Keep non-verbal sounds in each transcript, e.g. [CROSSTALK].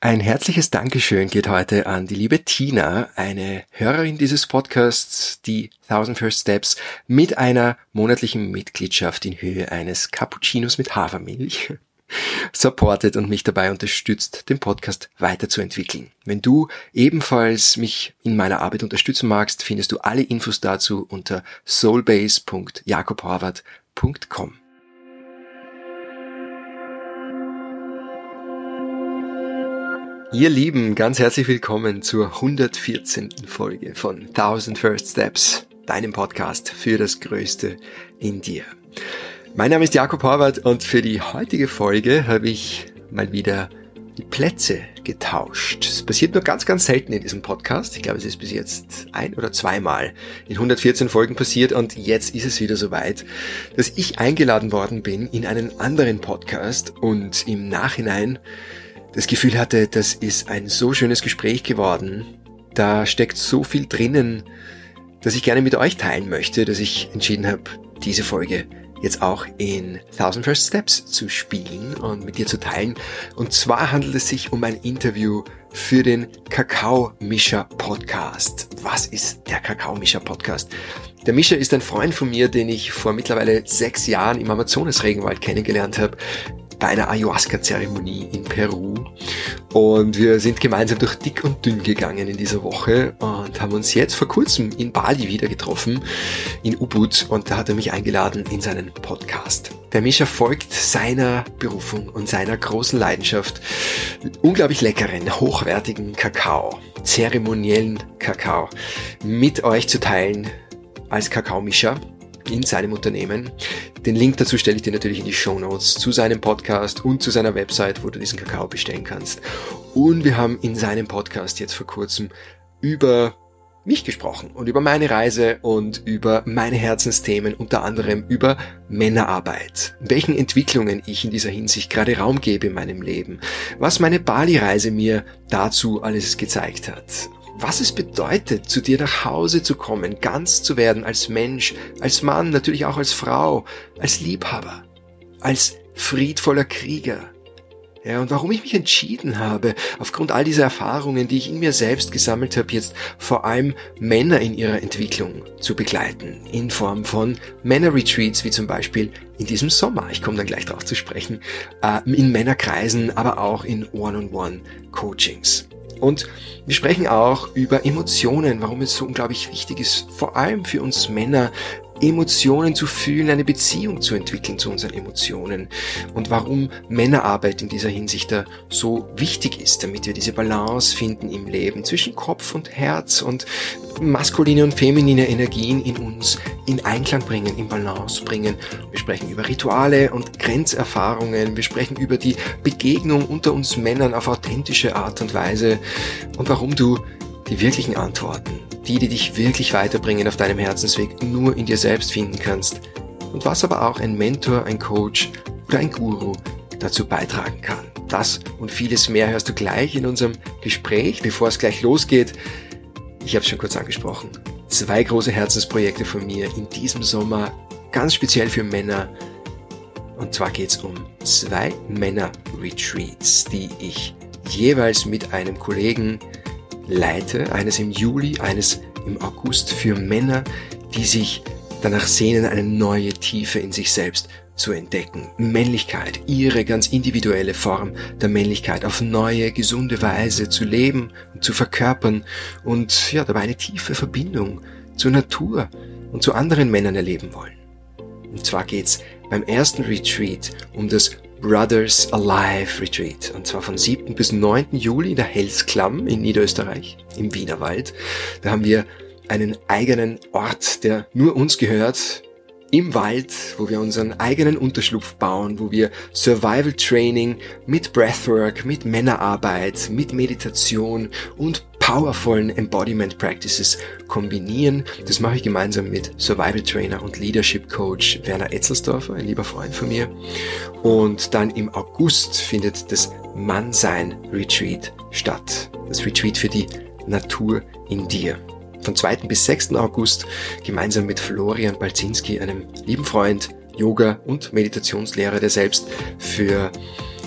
Ein herzliches Dankeschön geht heute an die liebe Tina, eine Hörerin dieses Podcasts, die 1000 First Steps, mit einer monatlichen Mitgliedschaft in Höhe eines Cappuccinos mit Hafermilch [LAUGHS] supportet und mich dabei unterstützt, den Podcast weiterzuentwickeln. Wenn du ebenfalls mich in meiner Arbeit unterstützen magst, findest du alle Infos dazu unter soulbase.jakobhorvath.com. Ihr Lieben, ganz herzlich willkommen zur 114. Folge von 1000 First Steps, deinem Podcast für das Größte in dir. Mein Name ist Jakob Horvath und für die heutige Folge habe ich mal wieder die Plätze getauscht. Es passiert nur ganz, ganz selten in diesem Podcast. Ich glaube, es ist bis jetzt ein oder zweimal in 114 Folgen passiert und jetzt ist es wieder soweit, dass ich eingeladen worden bin in einen anderen Podcast und im Nachhinein das Gefühl hatte, das ist ein so schönes Gespräch geworden. Da steckt so viel drinnen, dass ich gerne mit euch teilen möchte, dass ich entschieden habe, diese Folge jetzt auch in Thousand First Steps zu spielen und mit dir zu teilen. Und zwar handelt es sich um ein Interview für den Kakao Mischer Podcast. Was ist der Kakao Mischer Podcast? Der Mischer ist ein Freund von mir, den ich vor mittlerweile sechs Jahren im Amazonas-Regenwald kennengelernt habe bei einer Ayahuasca-Zeremonie in Peru. Und wir sind gemeinsam durch dick und dünn gegangen in dieser Woche und haben uns jetzt vor kurzem in Bali wieder getroffen, in Ubud, und da hat er mich eingeladen in seinen Podcast. Der Mischa folgt seiner Berufung und seiner großen Leidenschaft, unglaublich leckeren, hochwertigen Kakao, zeremoniellen Kakao, mit euch zu teilen als Kakaomischer in seinem Unternehmen. Den Link dazu stelle ich dir natürlich in die Show Notes zu seinem Podcast und zu seiner Website, wo du diesen Kakao bestellen kannst. Und wir haben in seinem Podcast jetzt vor kurzem über mich gesprochen und über meine Reise und über meine Herzensthemen, unter anderem über Männerarbeit, welchen Entwicklungen ich in dieser Hinsicht gerade Raum gebe in meinem Leben, was meine Bali-Reise mir dazu alles gezeigt hat was es bedeutet, zu dir nach Hause zu kommen, ganz zu werden als Mensch, als Mann, natürlich auch als Frau, als Liebhaber, als friedvoller Krieger. Ja, und warum ich mich entschieden habe, aufgrund all dieser Erfahrungen, die ich in mir selbst gesammelt habe, jetzt vor allem Männer in ihrer Entwicklung zu begleiten, in Form von Männerretreats, wie zum Beispiel in diesem Sommer, ich komme dann gleich darauf zu sprechen, äh, in Männerkreisen, aber auch in One-on-One-Coachings. Und wir sprechen auch über Emotionen, warum es so unglaublich wichtig ist, vor allem für uns Männer, Emotionen zu fühlen, eine Beziehung zu entwickeln zu unseren Emotionen. Und warum Männerarbeit in dieser Hinsicht da so wichtig ist, damit wir diese Balance finden im Leben zwischen Kopf und Herz und maskuline und feminine Energien in uns in Einklang bringen, in Balance bringen. Wir sprechen über Rituale und Grenzerfahrungen, wir sprechen über die Begegnung unter uns Männern auf authentische Art und Weise. Und warum du die wirklichen Antworten die, die dich wirklich weiterbringen auf deinem Herzensweg, nur in dir selbst finden kannst. Und was aber auch ein Mentor, ein Coach oder ein Guru dazu beitragen kann. Das und vieles mehr hörst du gleich in unserem Gespräch. Bevor es gleich losgeht, ich habe es schon kurz angesprochen, zwei große Herzensprojekte von mir in diesem Sommer, ganz speziell für Männer. Und zwar geht es um zwei Männer-Retreats, die ich jeweils mit einem Kollegen leite, eines im Juli, eines im August für Männer, die sich danach sehnen, eine neue Tiefe in sich selbst zu entdecken. Männlichkeit, ihre ganz individuelle Form der Männlichkeit auf neue, gesunde Weise zu leben und zu verkörpern und ja, dabei eine tiefe Verbindung zur Natur und zu anderen Männern erleben wollen. Und zwar geht's beim ersten Retreat um das Brothers Alive Retreat. Und zwar von 7. bis 9. Juli in der Helsklamm in Niederösterreich, im Wienerwald. Da haben wir einen eigenen Ort, der nur uns gehört, im Wald, wo wir unseren eigenen Unterschlupf bauen, wo wir Survival Training mit Breathwork, mit Männerarbeit, mit Meditation und powervollen Embodiment Practices kombinieren. Das mache ich gemeinsam mit Survival Trainer und Leadership Coach Werner Etzelsdorfer, ein lieber Freund von mir. Und dann im August findet das Mannsein Retreat statt. Das Retreat für die Natur in dir. Von 2. bis 6. August gemeinsam mit Florian Balzinski, einem lieben Freund, Yoga und Meditationslehrer, der selbst für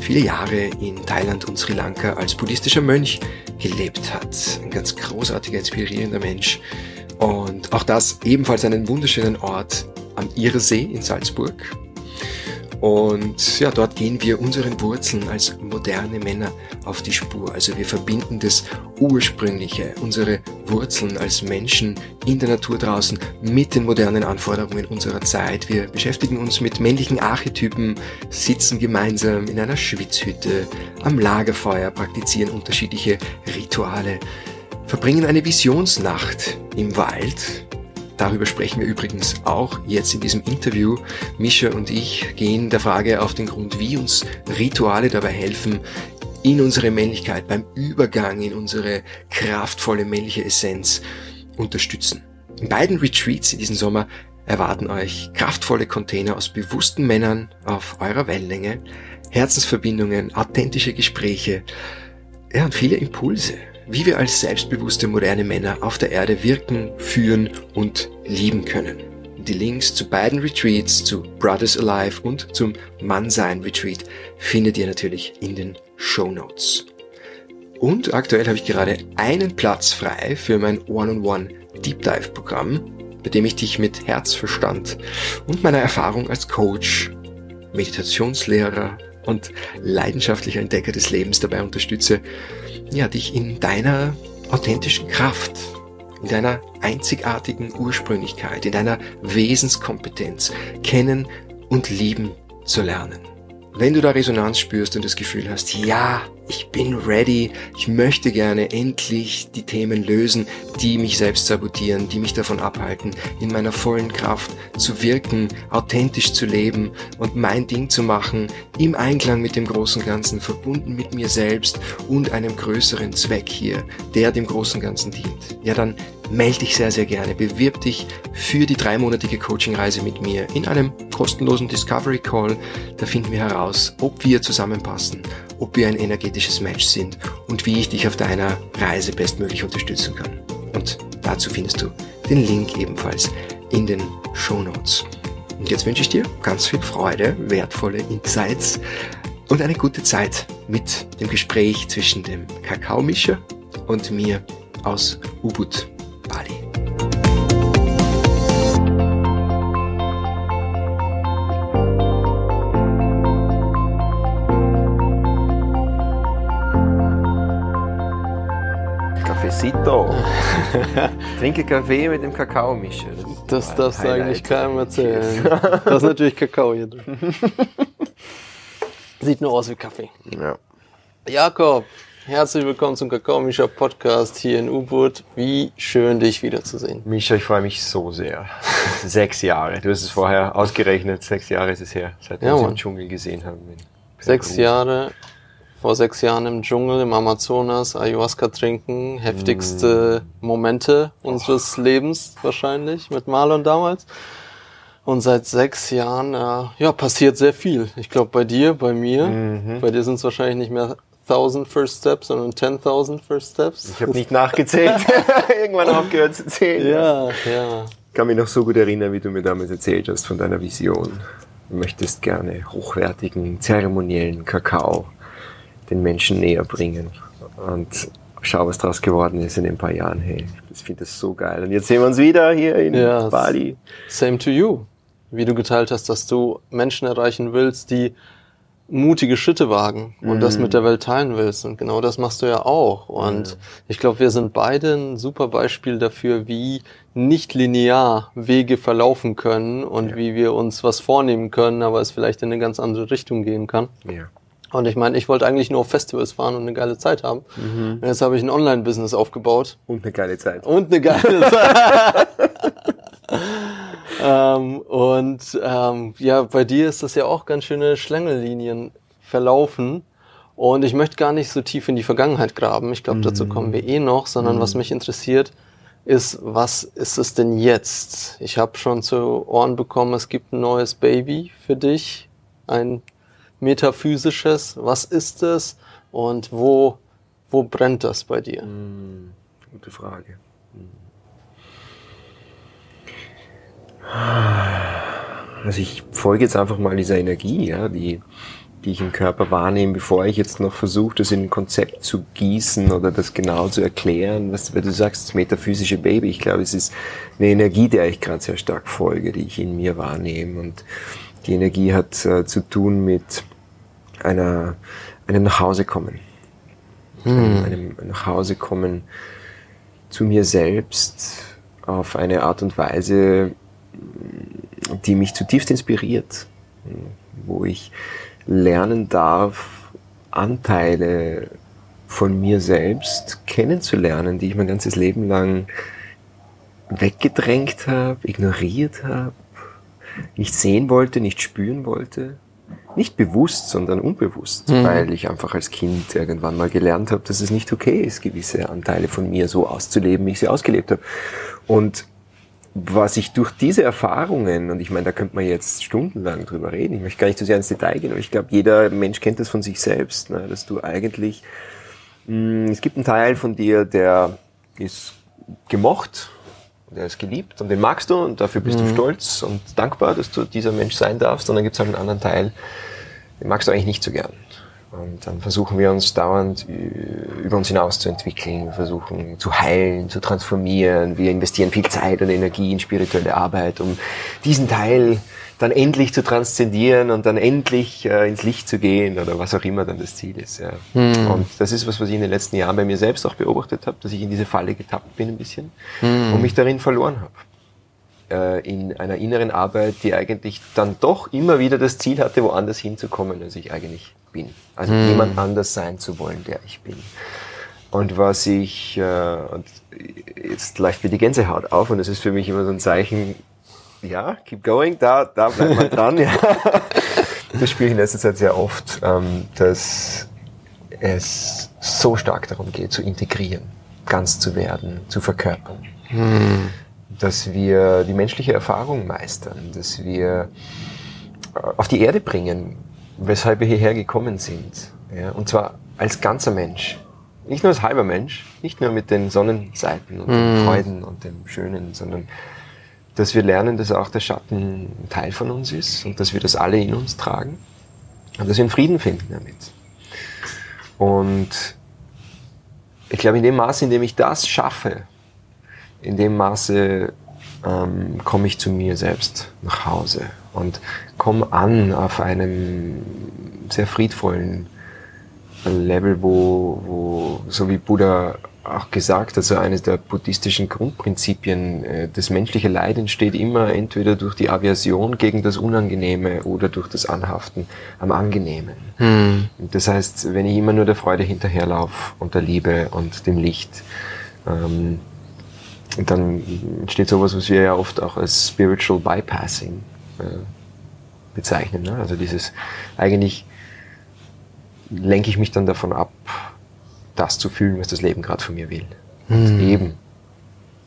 viele Jahre in Thailand und Sri Lanka als buddhistischer Mönch gelebt hat. Ein ganz großartiger, inspirierender Mensch. Und auch das ebenfalls einen wunderschönen Ort am Irsee in Salzburg. Und ja, dort gehen wir unseren Wurzeln als moderne Männer auf die Spur. Also wir verbinden das Ursprüngliche, unsere Wurzeln als Menschen in der Natur draußen mit den modernen Anforderungen unserer Zeit. Wir beschäftigen uns mit männlichen Archetypen, sitzen gemeinsam in einer Schwitzhütte, am Lagerfeuer, praktizieren unterschiedliche Rituale, verbringen eine Visionsnacht im Wald, Darüber sprechen wir übrigens auch jetzt in diesem Interview. Mischa und ich gehen der Frage auf den Grund, wie uns Rituale dabei helfen, in unsere Männlichkeit, beim Übergang in unsere kraftvolle männliche Essenz unterstützen. In beiden Retreats in diesem Sommer erwarten euch kraftvolle Container aus bewussten Männern auf eurer Wellenlänge, Herzensverbindungen, authentische Gespräche ja, und viele Impulse wie wir als selbstbewusste moderne Männer auf der Erde wirken, führen und lieben können. Die Links zu beiden Retreats, zu Brothers Alive und zum Mannsein Retreat findet ihr natürlich in den Show Notes. Und aktuell habe ich gerade einen Platz frei für mein One-on-One Deep Dive Programm, bei dem ich dich mit Herzverstand und meiner Erfahrung als Coach, Meditationslehrer und leidenschaftlicher Entdecker des Lebens dabei unterstütze, ja, dich in deiner authentischen Kraft, in deiner einzigartigen Ursprünglichkeit, in deiner Wesenskompetenz kennen und lieben zu lernen. Wenn du da Resonanz spürst und das Gefühl hast, ja, ich bin ready, ich möchte gerne endlich die Themen lösen, die mich selbst sabotieren, die mich davon abhalten, in meiner vollen Kraft zu wirken, authentisch zu leben und mein Ding zu machen, im Einklang mit dem großen Ganzen, verbunden mit mir selbst und einem größeren Zweck hier, der dem großen Ganzen dient. Ja, dann melde dich sehr, sehr gerne. Bewirb dich für die dreimonatige Coachingreise mit mir in einem kostenlosen Discovery Call. Da finden wir heraus, ob wir zusammenpassen, ob wir ein energetisches Match sind und wie ich dich auf deiner Reise bestmöglich unterstützen kann. Und dazu findest du den Link ebenfalls in den Show Notes. Und jetzt wünsche ich dir ganz viel Freude, wertvolle Insights und eine gute Zeit mit dem Gespräch zwischen dem Kakaomischer und mir aus Ubud Cafecito. [LAUGHS] Trinke Kaffee mit dem Kakaomischer. Das, das darfst du eigentlich keinem erzählen. [LAUGHS] Da ist natürlich Kakao hier drin. [LAUGHS] Sieht nur aus wie Kaffee. Ja. Jakob, Herzlich willkommen zum Kakao Misha Podcast hier in U-Boot. Wie schön, dich wiederzusehen. Misha, ich freue mich so sehr. sechs Jahre. Du hast es vorher ausgerechnet. Sechs Jahre ist es her, seit wir ja, uns im Dschungel gesehen haben. Sechs Jahre, vor sechs Jahren im Dschungel, im Amazonas, Ayahuasca trinken. Heftigste mm. Momente unseres oh. Lebens wahrscheinlich mit Marlon damals. Und seit sechs Jahren, äh, ja, passiert sehr viel. Ich glaube, bei dir, bei mir, mhm. bei dir sind es wahrscheinlich nicht mehr 1000 First Steps, sondern 10.000 First Steps. Ich habe nicht nachgezählt. [LAUGHS] Irgendwann aufgehört zu zählen. Ja, ja. Ich kann mich noch so gut erinnern, wie du mir damals erzählt hast von deiner Vision. Du möchtest gerne hochwertigen, zeremoniellen Kakao den Menschen näher bringen. Und schau, was daraus geworden ist in ein paar Jahren. Hey, ich finde das so geil. Und jetzt sehen wir uns wieder hier in ja, Bali. Same to you. Wie du geteilt hast, dass du Menschen erreichen willst, die mutige Schritte wagen und mhm. das mit der Welt teilen willst. Und genau das machst du ja auch. Und ja. ich glaube, wir sind beide ein super Beispiel dafür, wie nicht linear Wege verlaufen können und ja. wie wir uns was vornehmen können, aber es vielleicht in eine ganz andere Richtung gehen kann. Ja. Und ich meine, ich wollte eigentlich nur auf Festivals fahren und eine geile Zeit haben. Mhm. Und jetzt habe ich ein Online-Business aufgebaut. Und eine geile Zeit. Und eine geile [LAUGHS] Zeit. [LAUGHS] ähm, und ähm, ja, bei dir ist das ja auch ganz schöne Schlängellinien verlaufen. Und ich möchte gar nicht so tief in die Vergangenheit graben. Ich glaube, mhm. dazu kommen wir eh noch, sondern mhm. was mich interessiert, ist, was ist es denn jetzt? Ich habe schon zu Ohren bekommen, es gibt ein neues Baby für dich, ein metaphysisches. Was ist es und wo, wo brennt das bei dir? Mhm. Gute Frage. Also ich folge jetzt einfach mal dieser Energie, ja, die die ich im Körper wahrnehme, bevor ich jetzt noch versuche, das in ein Konzept zu gießen oder das genau zu erklären, was weil du sagst, das metaphysische Baby. Ich glaube, es ist eine Energie, der ich gerade sehr stark folge, die ich in mir wahrnehme. Und die Energie hat äh, zu tun mit einer, einem Nachhausekommen. Hm. Einem Nachhausekommen zu mir selbst auf eine Art und Weise, die mich zutiefst inspiriert, wo ich lernen darf, Anteile von mir selbst kennenzulernen, die ich mein ganzes Leben lang weggedrängt habe, ignoriert habe, nicht sehen wollte, nicht spüren wollte. Nicht bewusst, sondern unbewusst, mhm. weil ich einfach als Kind irgendwann mal gelernt habe, dass es nicht okay ist, gewisse Anteile von mir so auszuleben, wie ich sie ausgelebt habe. Und was ich durch diese Erfahrungen, und ich meine, da könnte man jetzt stundenlang drüber reden, ich möchte gar nicht zu sehr ins Detail gehen, aber ich glaube, jeder Mensch kennt das von sich selbst, ne, dass du eigentlich, mh, mm, es gibt einen Teil von dir, der ist gemocht, der ist geliebt und den magst du und dafür bist mhm. du stolz und dankbar, dass du dieser Mensch sein darfst, und dann gibt es halt einen anderen Teil, den magst du eigentlich nicht so gern. Und dann versuchen wir uns dauernd über uns hinaus zu entwickeln, wir versuchen zu heilen, zu transformieren. Wir investieren viel Zeit und Energie in spirituelle Arbeit, um diesen Teil dann endlich zu transzendieren und dann endlich äh, ins Licht zu gehen oder was auch immer dann das Ziel ist. Ja. Hm. Und das ist was, was ich in den letzten Jahren bei mir selbst auch beobachtet habe, dass ich in diese Falle getappt bin ein bisschen hm. und mich darin verloren habe äh, in einer inneren Arbeit, die eigentlich dann doch immer wieder das Ziel hatte, woanders hinzukommen, als ich eigentlich bin. Also hm. jemand anders sein zu wollen, der ich bin. Und was ich, äh, und jetzt läuft mir die Gänsehaut auf und es ist für mich immer so ein Zeichen, ja, keep going, da, da bleib mal dran. Ja. [LAUGHS] Das spüre ich in letzter Zeit sehr oft, ähm, dass es so stark darum geht, zu integrieren, ganz zu werden, zu verkörpern. Hm dass wir die menschliche Erfahrung meistern, dass wir äh, auf die Erde bringen, weshalb wir hierher gekommen sind. Ja, und zwar als ganzer Mensch. Nicht nur als halber Mensch, nicht nur mit den Sonnenseiten und den mm. Freuden und dem Schönen, sondern dass wir lernen, dass auch der Schatten ein Teil von uns ist und dass wir das alle in uns tragen und dass wir einen Frieden finden damit. Und ich glaube, in dem Maße, in dem ich das schaffe, in dem Maße ähm, komme ich zu mir selbst nach Hause und komme an auf einem sehr friedvollen Level, wo, wo so wie Buddha auch gesagt hat, so eines der buddhistischen Grundprinzipien, äh, das menschliche Leid entsteht immer entweder durch die Aversion gegen das Unangenehme oder durch das Anhaften am Angenehmen. Hm. Das heißt, wenn ich immer nur der Freude hinterherlaufe und der Liebe und dem Licht, ähm, dann entsteht sowas, was wir ja oft auch als Spiritual Bypassing äh, bezeichnen. Ne? Also dieses, eigentlich lenke ich mich dann davon ab, das zu fühlen, was das Leben gerade von mir will. Und mhm. eben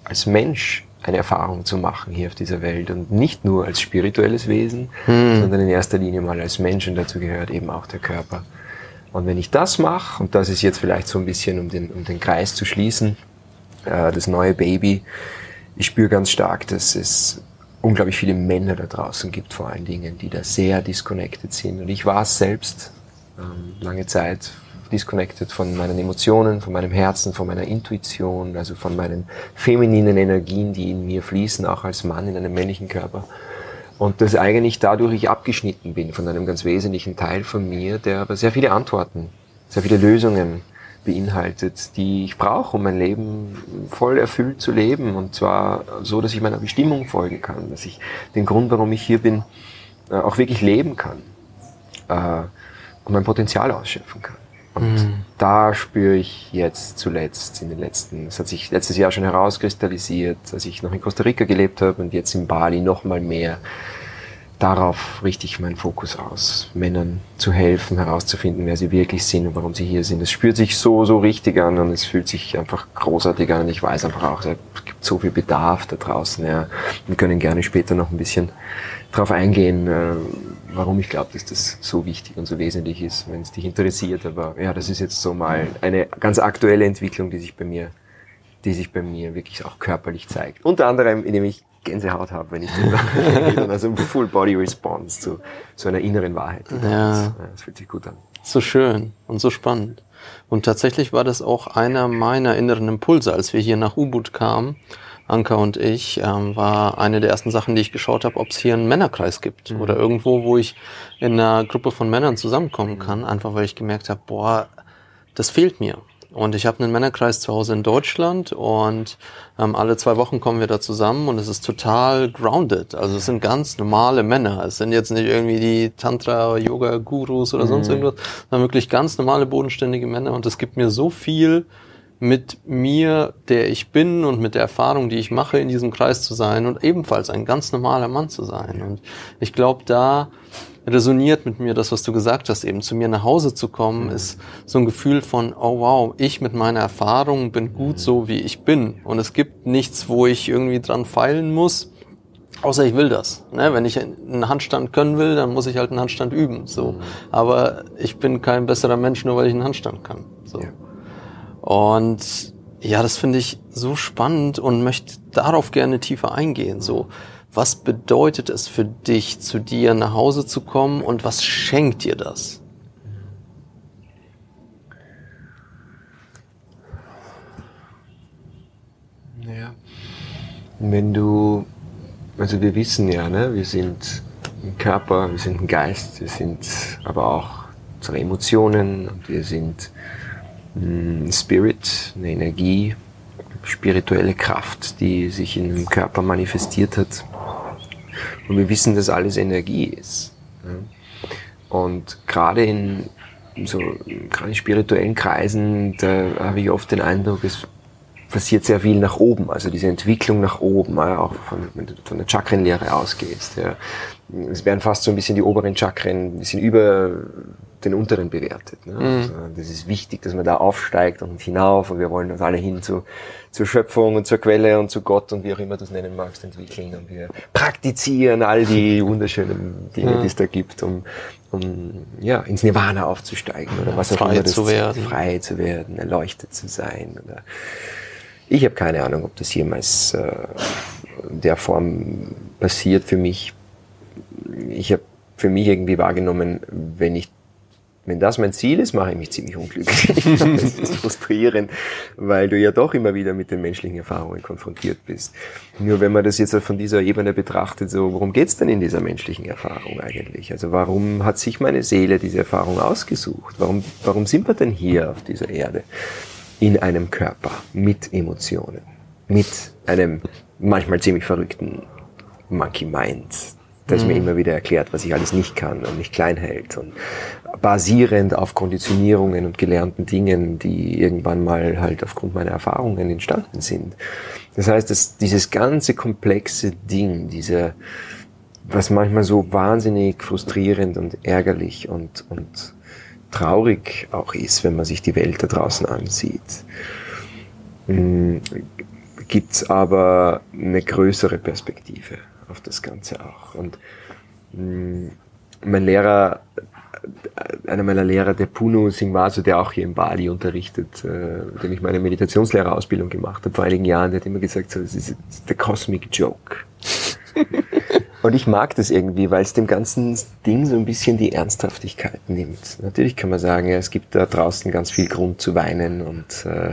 als Mensch eine Erfahrung zu machen hier auf dieser Welt und nicht nur als spirituelles Wesen, mhm. sondern in erster Linie mal als Mensch und dazu gehört eben auch der Körper. Und wenn ich das mache, und das ist jetzt vielleicht so ein bisschen, um den, um den Kreis zu schließen, äh, das neue Baby. Ich spüre ganz stark, dass es unglaublich viele Männer da draußen gibt, vor allen Dingen, die da sehr disconnected sind. Und ich war es selbst ähm, lange Zeit disconnected von meinen Emotionen, von meinem Herzen, von meiner Intuition, also von meinen femininen Energien, die in mir fließen, auch als Mann in einem männlichen Körper. Und dass eigentlich dadurch ich abgeschnitten bin von einem ganz wesentlichen Teil von mir, der aber sehr viele Antworten, sehr viele Lösungen beinhaltet, die ich brauche, um mein Leben voll erfüllt zu leben. Und zwar so, dass ich meiner Bestimmung folgen kann, dass ich den Grund, warum ich hier bin, äh, auch wirklich leben kann äh, und mein Potenzial ausschöpfen kann. Und mhm. da spüre ich jetzt zuletzt in den letzten, es hat sich letztes Jahr schon herauskristallisiert, als ich noch in Costa Rica gelebt habe und jetzt in Bali noch mal mehr, darauf richte ich meinen Fokus aus, Männern zu helfen, herauszufinden, wer sie wirklich sind und warum sie hier sind. Es spürt sich so, so richtig an und es fühlt sich einfach großartig an und ich weiß einfach auch, es gibt so viel Bedarf da draußen. Ja. Wir können gerne später noch ein bisschen darauf eingehen, äh, warum ich glaube, dass das so wichtig und so wesentlich ist, wenn es dich interessiert. Aber ja, das ist jetzt so mal eine ganz aktuelle Entwicklung, die sich bei mir, die sich bei mir wirklich auch körperlich zeigt. Unter anderem, indem ich Gänsehaut habe, wenn ich drüber. [LAUGHS] Also ein Full Body Response zu so einer inneren Wahrheit. Ja. Das fühlt sich gut an. So schön und so spannend. Und tatsächlich war das auch einer meiner inneren Impulse, als wir hier nach Ubud kamen. Anka und ich, ähm, war eine der ersten Sachen, die ich geschaut habe, ob es hier einen Männerkreis gibt mhm. oder irgendwo, wo ich in einer Gruppe von Männern zusammenkommen kann, einfach weil ich gemerkt habe, boah, das fehlt mir. Und ich habe einen Männerkreis zu Hause in Deutschland und ähm, alle zwei Wochen kommen wir da zusammen und es ist total grounded. Also es sind ganz normale Männer. Es sind jetzt nicht irgendwie die Tantra-Yoga-Gurus oder sonst mhm. irgendwas, sondern wirklich ganz normale, bodenständige Männer. Und es gibt mir so viel mit mir, der ich bin und mit der Erfahrung, die ich mache, in diesem Kreis zu sein und ebenfalls ein ganz normaler Mann zu sein. Und ich glaube, da resoniert mit mir das, was du gesagt hast, eben zu mir nach Hause zu kommen, ist so ein Gefühl von, oh wow, ich mit meiner Erfahrung bin gut so, wie ich bin. Und es gibt nichts, wo ich irgendwie dran feilen muss, außer ich will das. Ne? Wenn ich einen Handstand können will, dann muss ich halt einen Handstand üben. So. Mhm. Aber ich bin kein besserer Mensch, nur weil ich einen Handstand kann. So. Ja. Und ja, das finde ich so spannend und möchte darauf gerne tiefer eingehen. So, was bedeutet es für dich, zu dir nach Hause zu kommen und was schenkt dir das? Ja. Wenn du, also wir wissen ja, ne, wir sind ein Körper, wir sind ein Geist, wir sind aber auch unsere Emotionen und wir sind Spirit, eine Energie, spirituelle Kraft, die sich in einem Körper manifestiert hat. Und wir wissen, dass alles Energie ist. Und gerade in so gerade in spirituellen Kreisen, da habe ich oft den Eindruck, es passiert sehr viel nach oben, also diese Entwicklung nach oben, auch von, von der Chakrenlehre ausgehst. Ja. Es werden fast so ein bisschen die oberen Chakren ein bisschen über den unteren bewertet. Ne? Mhm. Also das ist wichtig, dass man da aufsteigt und hinauf und wir wollen uns alle hin zu, zur Schöpfung und zur Quelle und zu Gott und wie auch immer du es nennen magst, entwickeln und wir praktizieren all die [LAUGHS] wunderschönen Dinge, mhm. die es da gibt, um, um ja, ins Nirvana aufzusteigen oder was auch frei immer das zu werden. frei zu werden, erleuchtet zu sein. Oder ich habe keine Ahnung, ob das jemals äh, in der Form passiert für mich. Ich habe für mich irgendwie wahrgenommen, wenn ich wenn das mein Ziel ist, mache ich mich ziemlich unglücklich. [LAUGHS] das ist frustrierend, weil du ja doch immer wieder mit den menschlichen Erfahrungen konfrontiert bist. Nur wenn man das jetzt von dieser Ebene betrachtet, so, worum geht's denn in dieser menschlichen Erfahrung eigentlich? Also warum hat sich meine Seele diese Erfahrung ausgesucht? Warum, warum sind wir denn hier auf dieser Erde? In einem Körper, mit Emotionen, mit einem manchmal ziemlich verrückten Monkey Mind, das mhm. mir immer wieder erklärt, was ich alles nicht kann und mich klein hält und basierend auf Konditionierungen und gelernten Dingen, die irgendwann mal halt aufgrund meiner Erfahrungen entstanden sind. Das heißt, dass dieses ganze komplexe Ding, dieser, was manchmal so wahnsinnig frustrierend und ärgerlich und, und traurig auch ist, wenn man sich die Welt da draußen ansieht, hm, gibt's aber eine größere Perspektive auf das Ganze auch. Und mh, mein Lehrer, einer meiner Lehrer, der Puno Singwasu, der auch hier in Bali unterrichtet, äh, dem ich meine Meditationslehrerausbildung gemacht habe vor einigen Jahren, der hat immer gesagt, so, das ist the cosmic joke. [LAUGHS] Und ich mag das irgendwie, weil es dem ganzen Ding so ein bisschen die Ernsthaftigkeit nimmt. Natürlich kann man sagen, ja, es gibt da draußen ganz viel Grund zu weinen und äh,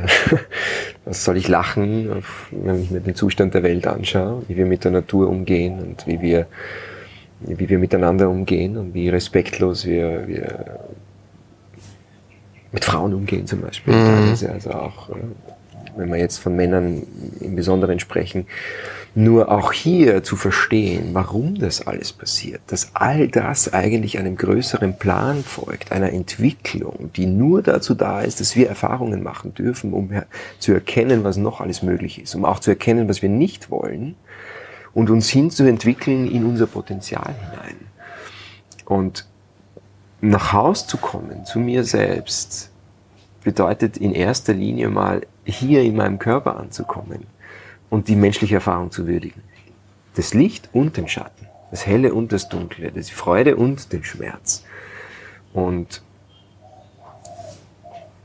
[LAUGHS] was soll ich lachen, wenn ich mir den Zustand der Welt anschaue, wie wir mit der Natur umgehen und wie wir, wie wir miteinander umgehen und wie respektlos wir, wir mit Frauen umgehen zum Beispiel. Mhm. Also auch, wenn wir jetzt von Männern im Besonderen sprechen, nur auch hier zu verstehen, warum das alles passiert, dass all das eigentlich einem größeren Plan folgt, einer Entwicklung, die nur dazu da ist, dass wir Erfahrungen machen dürfen, um zu erkennen, was noch alles möglich ist, um auch zu erkennen, was wir nicht wollen und uns hinzuentwickeln in unser Potenzial hinein. Und nach Haus zu kommen, zu mir selbst, bedeutet in erster Linie mal hier in meinem Körper anzukommen und die menschliche Erfahrung zu würdigen. Das Licht und den Schatten, das Helle und das Dunkle, die Freude und den Schmerz. Und,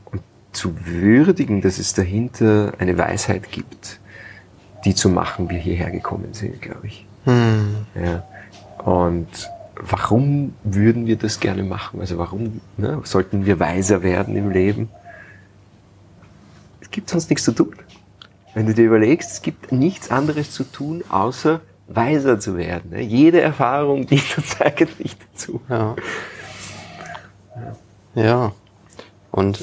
und zu würdigen, dass es dahinter eine Weisheit gibt, die zu machen, wie wir hierher gekommen sind, glaube ich. Hm. Ja. Und warum würden wir das gerne machen? Also warum ne, sollten wir weiser werden im Leben? Es gibt sonst nichts zu tun. Wenn du dir überlegst, es gibt nichts anderes zu tun, außer weiser zu werden. Ne? Jede Erfahrung dient uns [LAUGHS] eigentlich dazu. Ja. ja. Und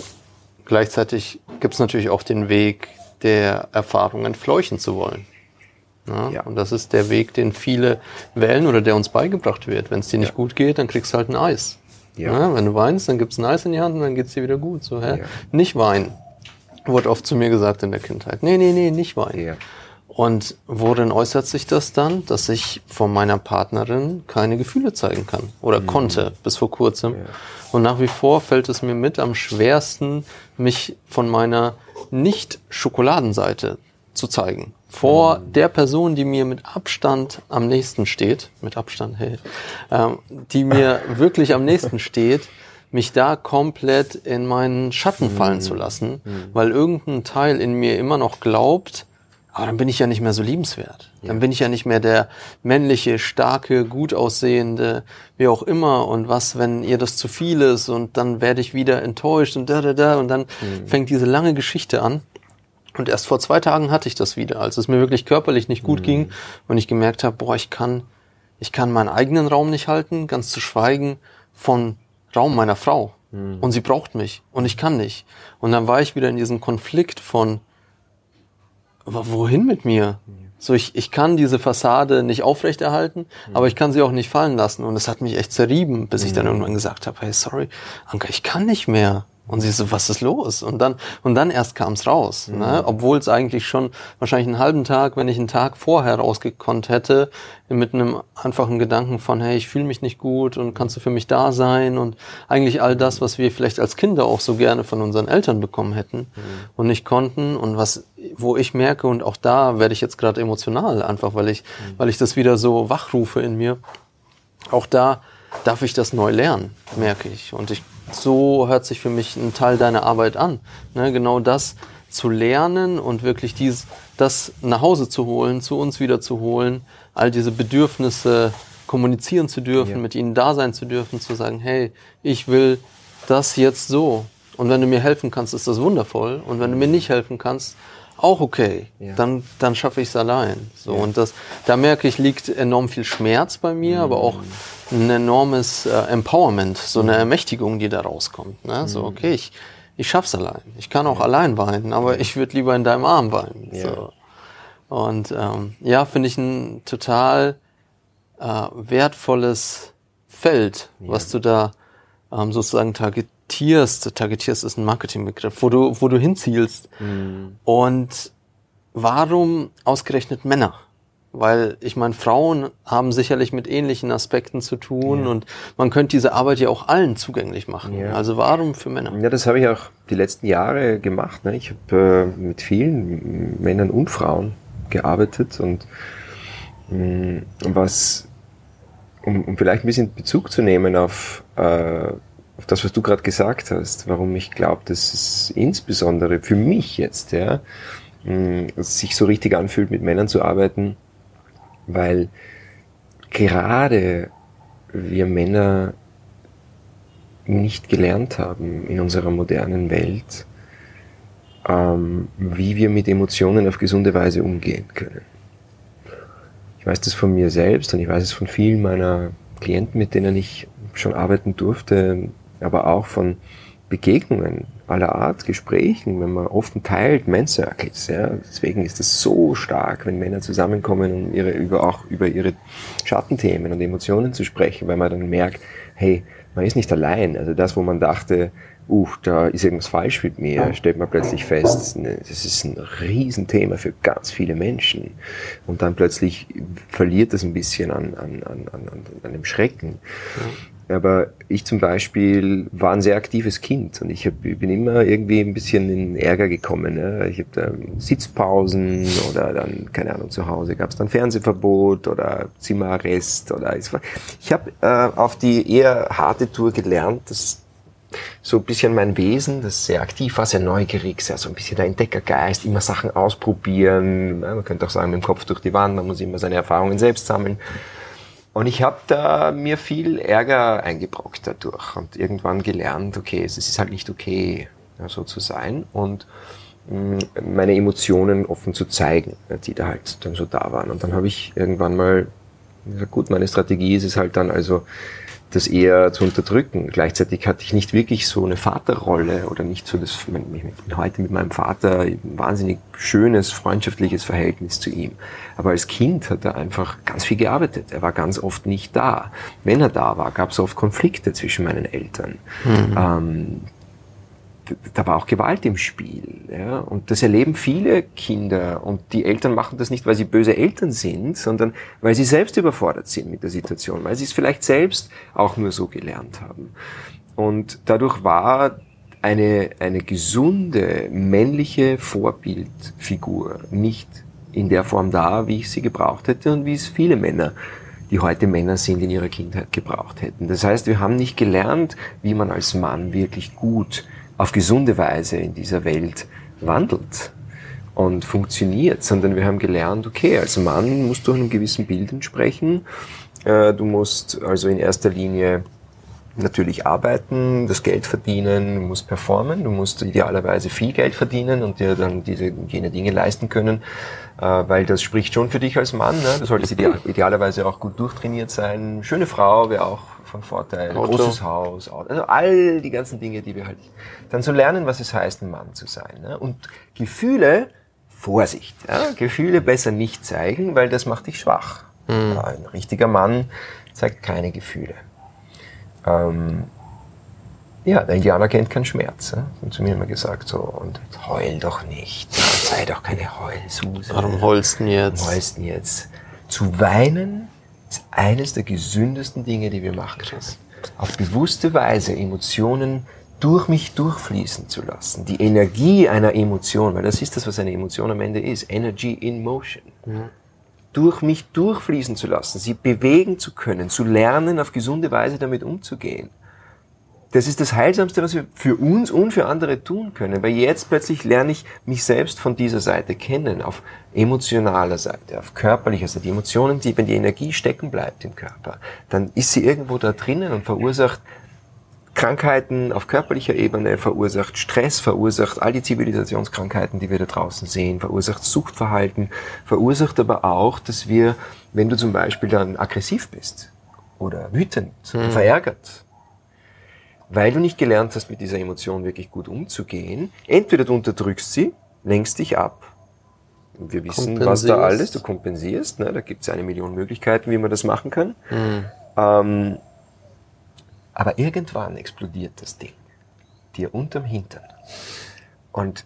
gleichzeitig gibt es natürlich auch den Weg der Erfahrung entfleuchen zu wollen. Ja, ja. Und das ist der Weg, den viele wählen oder der uns beigebracht wird. Wenn es dir nicht ja. gut geht, dann kriegst du halt ein Eis. Ja. ja wenn du weinst, dann gibt's ein Eis in die Hand und dann geht's dir wieder gut. So, hä? Nicht weinen. Wurde oft zu mir gesagt in der Kindheit. Nee, nee, nee, nicht weinen. Und worin äußert sich das dann? Dass ich von meiner Partnerin keine Gefühle zeigen kann oder mhm. konnte bis vor kurzem. Und nach wie vor fällt es mir mit am schwersten, mich von meiner Nicht-Schokoladenseite zu zeigen vor mhm. der Person, die mir mit Abstand am nächsten steht, mit Abstand, hey, ähm, die mir [LAUGHS] wirklich am nächsten steht, mich da komplett in meinen Schatten mhm. fallen zu lassen, mhm. weil irgendein Teil in mir immer noch glaubt, aber dann bin ich ja nicht mehr so liebenswert. Ja. Dann bin ich ja nicht mehr der männliche, starke, gut aussehende, wie auch immer. Und was, wenn ihr das zu viel ist und dann werde ich wieder enttäuscht und da, da, da. Und dann mhm. fängt diese lange Geschichte an. Und erst vor zwei Tagen hatte ich das wieder, als es mir wirklich körperlich nicht gut mhm. ging und ich gemerkt habe, boah, ich kann, ich kann meinen eigenen Raum nicht halten, ganz zu schweigen von Raum meiner Frau. Mhm. Und sie braucht mich und ich kann nicht. Und dann war ich wieder in diesem Konflikt von, wohin mit mir? So, ich, ich kann diese Fassade nicht aufrechterhalten, mhm. aber ich kann sie auch nicht fallen lassen. Und es hat mich echt zerrieben, bis ich dann mhm. irgendwann gesagt habe, hey, sorry, Anka, ich kann nicht mehr. Und sie so, was ist los? Und dann, und dann erst kam es raus. Mhm. Ne? Obwohl es eigentlich schon wahrscheinlich einen halben Tag, wenn ich einen Tag vorher rausgekonnt hätte, mit einem einfachen Gedanken von, hey, ich fühle mich nicht gut und kannst du für mich da sein? Und eigentlich all das, was wir vielleicht als Kinder auch so gerne von unseren Eltern bekommen hätten mhm. und nicht konnten. Und was, wo ich merke, und auch da werde ich jetzt gerade emotional, einfach weil ich, mhm. weil ich das wieder so wachrufe in mir. Auch da darf ich das neu lernen, merke ich. Und ich so hört sich für mich ein Teil deiner Arbeit an. Ne? Genau das zu lernen und wirklich dies, das nach Hause zu holen, zu uns wieder zu holen, all diese Bedürfnisse kommunizieren zu dürfen, ja. mit ihnen da sein zu dürfen, zu sagen, hey, ich will das jetzt so. Und wenn du mir helfen kannst, ist das wundervoll. Und wenn du mir nicht helfen kannst, auch okay. Ja. Dann, dann schaffe ich es allein. So, ja. und das, da merke ich, liegt enorm viel Schmerz bei mir, mhm. aber auch ein enormes äh, Empowerment, so eine mhm. Ermächtigung, die da rauskommt. Ne? So, mhm. okay, ich, ich schaff's allein. Ich kann auch ja. allein weinen, aber ich würde lieber in deinem Arm weinen. So. Und ähm, ja, finde ich ein total äh, wertvolles Feld, was du da ähm, sozusagen targetierst. Targetierst ist ein Marketingbegriff, wo du, wo du hinzielst. Mhm. Und warum ausgerechnet Männer? Weil ich meine, Frauen haben sicherlich mit ähnlichen Aspekten zu tun ja. und man könnte diese Arbeit ja auch allen zugänglich machen. Ja. Also warum für Männer? Ja, das habe ich auch die letzten Jahre gemacht. Ne? Ich habe äh, mit vielen Männern und Frauen gearbeitet und mh, mm, was, um, um vielleicht ein bisschen Bezug zu nehmen auf, äh, auf das, was du gerade gesagt hast, warum ich glaube, dass es insbesondere für mich jetzt, ja, mh, mm, sich so richtig anfühlt, mit Männern zu arbeiten, weil gerade wir Männer nicht gelernt haben in unserer modernen Welt, ähm, wie wir mit Emotionen auf gesunde Weise umgehen können. Ich weiß das von mir selbst und ich weiß es von vielen meiner Klienten, mit denen ich schon arbeiten durfte, aber auch von Begegnungen aller Art, Gesprächen, wenn man offen teilt, Man Circles, ja, deswegen ist es so stark, wenn Männer zusammenkommen, um ihre, über, auch über ihre Schattenthemen und Emotionen zu sprechen, weil man dann merkt, hey, man ist nicht allein. Also das, wo man dachte, uh, da ist irgendwas falsch mit mir, stellt man plötzlich fest, das ist ein Riesenthema für ganz viele Menschen. Und dann plötzlich verliert das ein bisschen an, an, an, an, an dem Schrecken. Aber ich zum Beispiel war ein sehr aktives Kind und ich, hab, bin immer irgendwie ein bisschen in Ärger gekommen. Ne? Ich habe da Sitzpausen oder dann, keine Ahnung, zu Hause gab es dann Fernsehverbot oder Zimmerarrest oder es war, ich habe äh, auf die eher harte Tour gelernt, dass so ein bisschen mein Wesen, das sehr aktiv war, sehr neugierig, sehr so ein bisschen der Entdeckergeist, immer Sachen ausprobieren. Man könnte auch sagen, mit dem Kopf durch die Wand, man muss immer seine Erfahrungen selbst sammeln. Und ich habe da mir viel Ärger eingebrockt dadurch und irgendwann gelernt, okay, es ist halt nicht okay, so zu sein und mm, meine Emotionen offen zu zeigen, die da halt dann so da waren. Und dann habe ich irgendwann mal gesagt, gut, meine Strategie ist es halt dann also das eher zu unterdrücken. Gleichzeitig hatte ich nicht wirklich so eine Vaterrolle oder nicht so das, ich bin heute mit meinem Vater ein wahnsinnig schönes, freundschaftliches Verhältnis zu ihm. Aber als Kind hat er einfach ganz viel gearbeitet. Er war ganz oft nicht da. Wenn er da war, gab es oft Konflikte zwischen meinen Eltern. Mhm. Ähm, da war auch Gewalt im Spiel. Ja? Und das erleben viele Kinder. Und die Eltern machen das nicht, weil sie böse Eltern sind, sondern weil sie selbst überfordert sind mit der Situation, weil sie es vielleicht selbst auch nur so gelernt haben. Und dadurch war eine, eine gesunde männliche Vorbildfigur nicht in der Form da, wie ich sie gebraucht hätte und wie es viele Männer die heute Männer sind, in ihrer Kindheit gebraucht hätten. Das heißt, wir haben nicht gelernt, wie man als Mann wirklich gut auf gesunde Weise in dieser Welt wandelt und funktioniert, sondern wir haben gelernt, okay, als Mann musst du einem gewissen Bild entsprechen. Äh, du musst also in erster Linie natürlich arbeiten, das Geld verdienen, du musst performen, du musst idealerweise viel Geld verdienen und dir dann diese jene Dinge leisten können, äh, weil das spricht schon für dich als Mann. Ne? Du solltest idealerweise auch gut durchtrainiert sein. Schöne Frau wäre auch von Vorteil, Auto. großes Haus, also all die ganzen Dinge, die wir halt dann zu so lernen, was es heißt, ein Mann zu sein. Ne? Und Gefühle, Vorsicht, ja? Gefühle besser nicht zeigen, weil das macht dich schwach. Mhm. Ein richtiger Mann zeigt keine Gefühle. Ähm, ja, der Indianer kennt keinen Schmerz. Ne? Und zu mir immer gesagt so, und heul doch nicht, sei doch keine Heulsuse. Warum heulst du jetzt? Warum heulst du jetzt? Zu weinen ist eines der gesündesten Dinge, die wir machen können. Auf bewusste Weise Emotionen durch mich durchfließen zu lassen. Die Energie einer Emotion, weil das ist das, was eine Emotion am Ende ist. Energy in motion. Mhm. Durch mich durchfließen zu lassen, sie bewegen zu können, zu lernen, auf gesunde Weise damit umzugehen das ist das Heilsamste, was wir für uns und für andere tun können, weil jetzt plötzlich lerne ich mich selbst von dieser Seite kennen, auf emotionaler Seite, auf körperlicher Seite. Die Emotionen, die, wenn die Energie stecken bleibt im Körper, dann ist sie irgendwo da drinnen und verursacht Krankheiten auf körperlicher Ebene, verursacht Stress, verursacht all die Zivilisationskrankheiten, die wir da draußen sehen, verursacht Suchtverhalten, verursacht aber auch, dass wir, wenn du zum Beispiel dann aggressiv bist oder wütend, hm. verärgert, weil du nicht gelernt hast, mit dieser Emotion wirklich gut umzugehen. Entweder du unterdrückst sie, lenkst dich ab. Wir wissen, was da alles, du kompensierst. Ne? Da gibt es eine Million Möglichkeiten, wie man das machen kann. Mhm. Ähm, aber irgendwann explodiert das Ding dir unterm Hintern. Und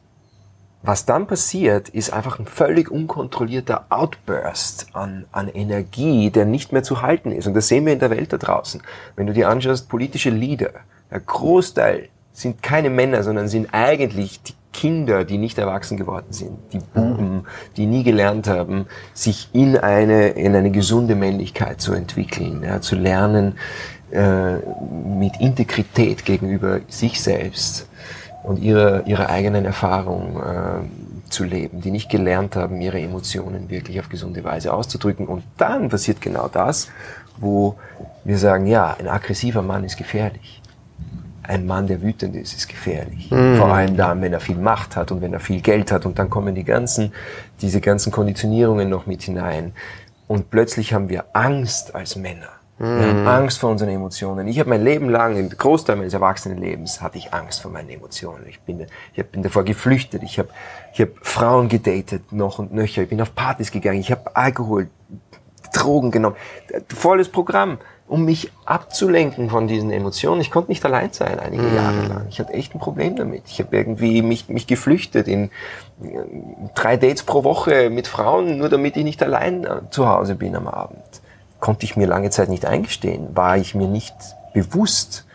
was dann passiert, ist einfach ein völlig unkontrollierter Outburst an, an Energie, der nicht mehr zu halten ist. Und das sehen wir in der Welt da draußen. Wenn du dir anschaust, politische Leader, der Großteil sind keine Männer, sondern sind eigentlich die Kinder, die nicht erwachsen geworden sind, die Buben, die nie gelernt haben, sich in eine, in eine gesunde Männlichkeit zu entwickeln, ja, zu lernen, äh, mit Integrität gegenüber sich selbst und ihrer, ihrer eigenen Erfahrung äh, zu leben, die nicht gelernt haben, ihre Emotionen wirklich auf gesunde Weise auszudrücken. Und dann passiert genau das, wo wir sagen, ja, ein aggressiver Mann ist gefährlich ein Mann, der wütend ist, ist gefährlich. Mhm. Vor allem dann, wenn er viel Macht hat und wenn er viel Geld hat und dann kommen die ganzen, diese ganzen Konditionierungen noch mit hinein. Und plötzlich haben wir Angst als Männer. Mhm. Wir haben mhm. Angst vor unseren Emotionen. Ich habe mein Leben lang, im Großteil meines Erwachsenenlebens, hatte ich Angst vor meinen Emotionen. Ich bin, ich bin davor geflüchtet. Ich habe ich hab Frauen gedatet, noch und nöcher. Ich bin auf Partys gegangen. Ich habe Alkohol, Drogen genommen. Volles Programm um mich abzulenken von diesen Emotionen. Ich konnte nicht allein sein einige mm. Jahre lang. Ich hatte echt ein Problem damit. Ich habe irgendwie mich, mich geflüchtet in äh, drei Dates pro Woche mit Frauen, nur damit ich nicht allein äh, zu Hause bin am Abend. Konnte ich mir lange Zeit nicht eingestehen. War ich mir nicht bewusst,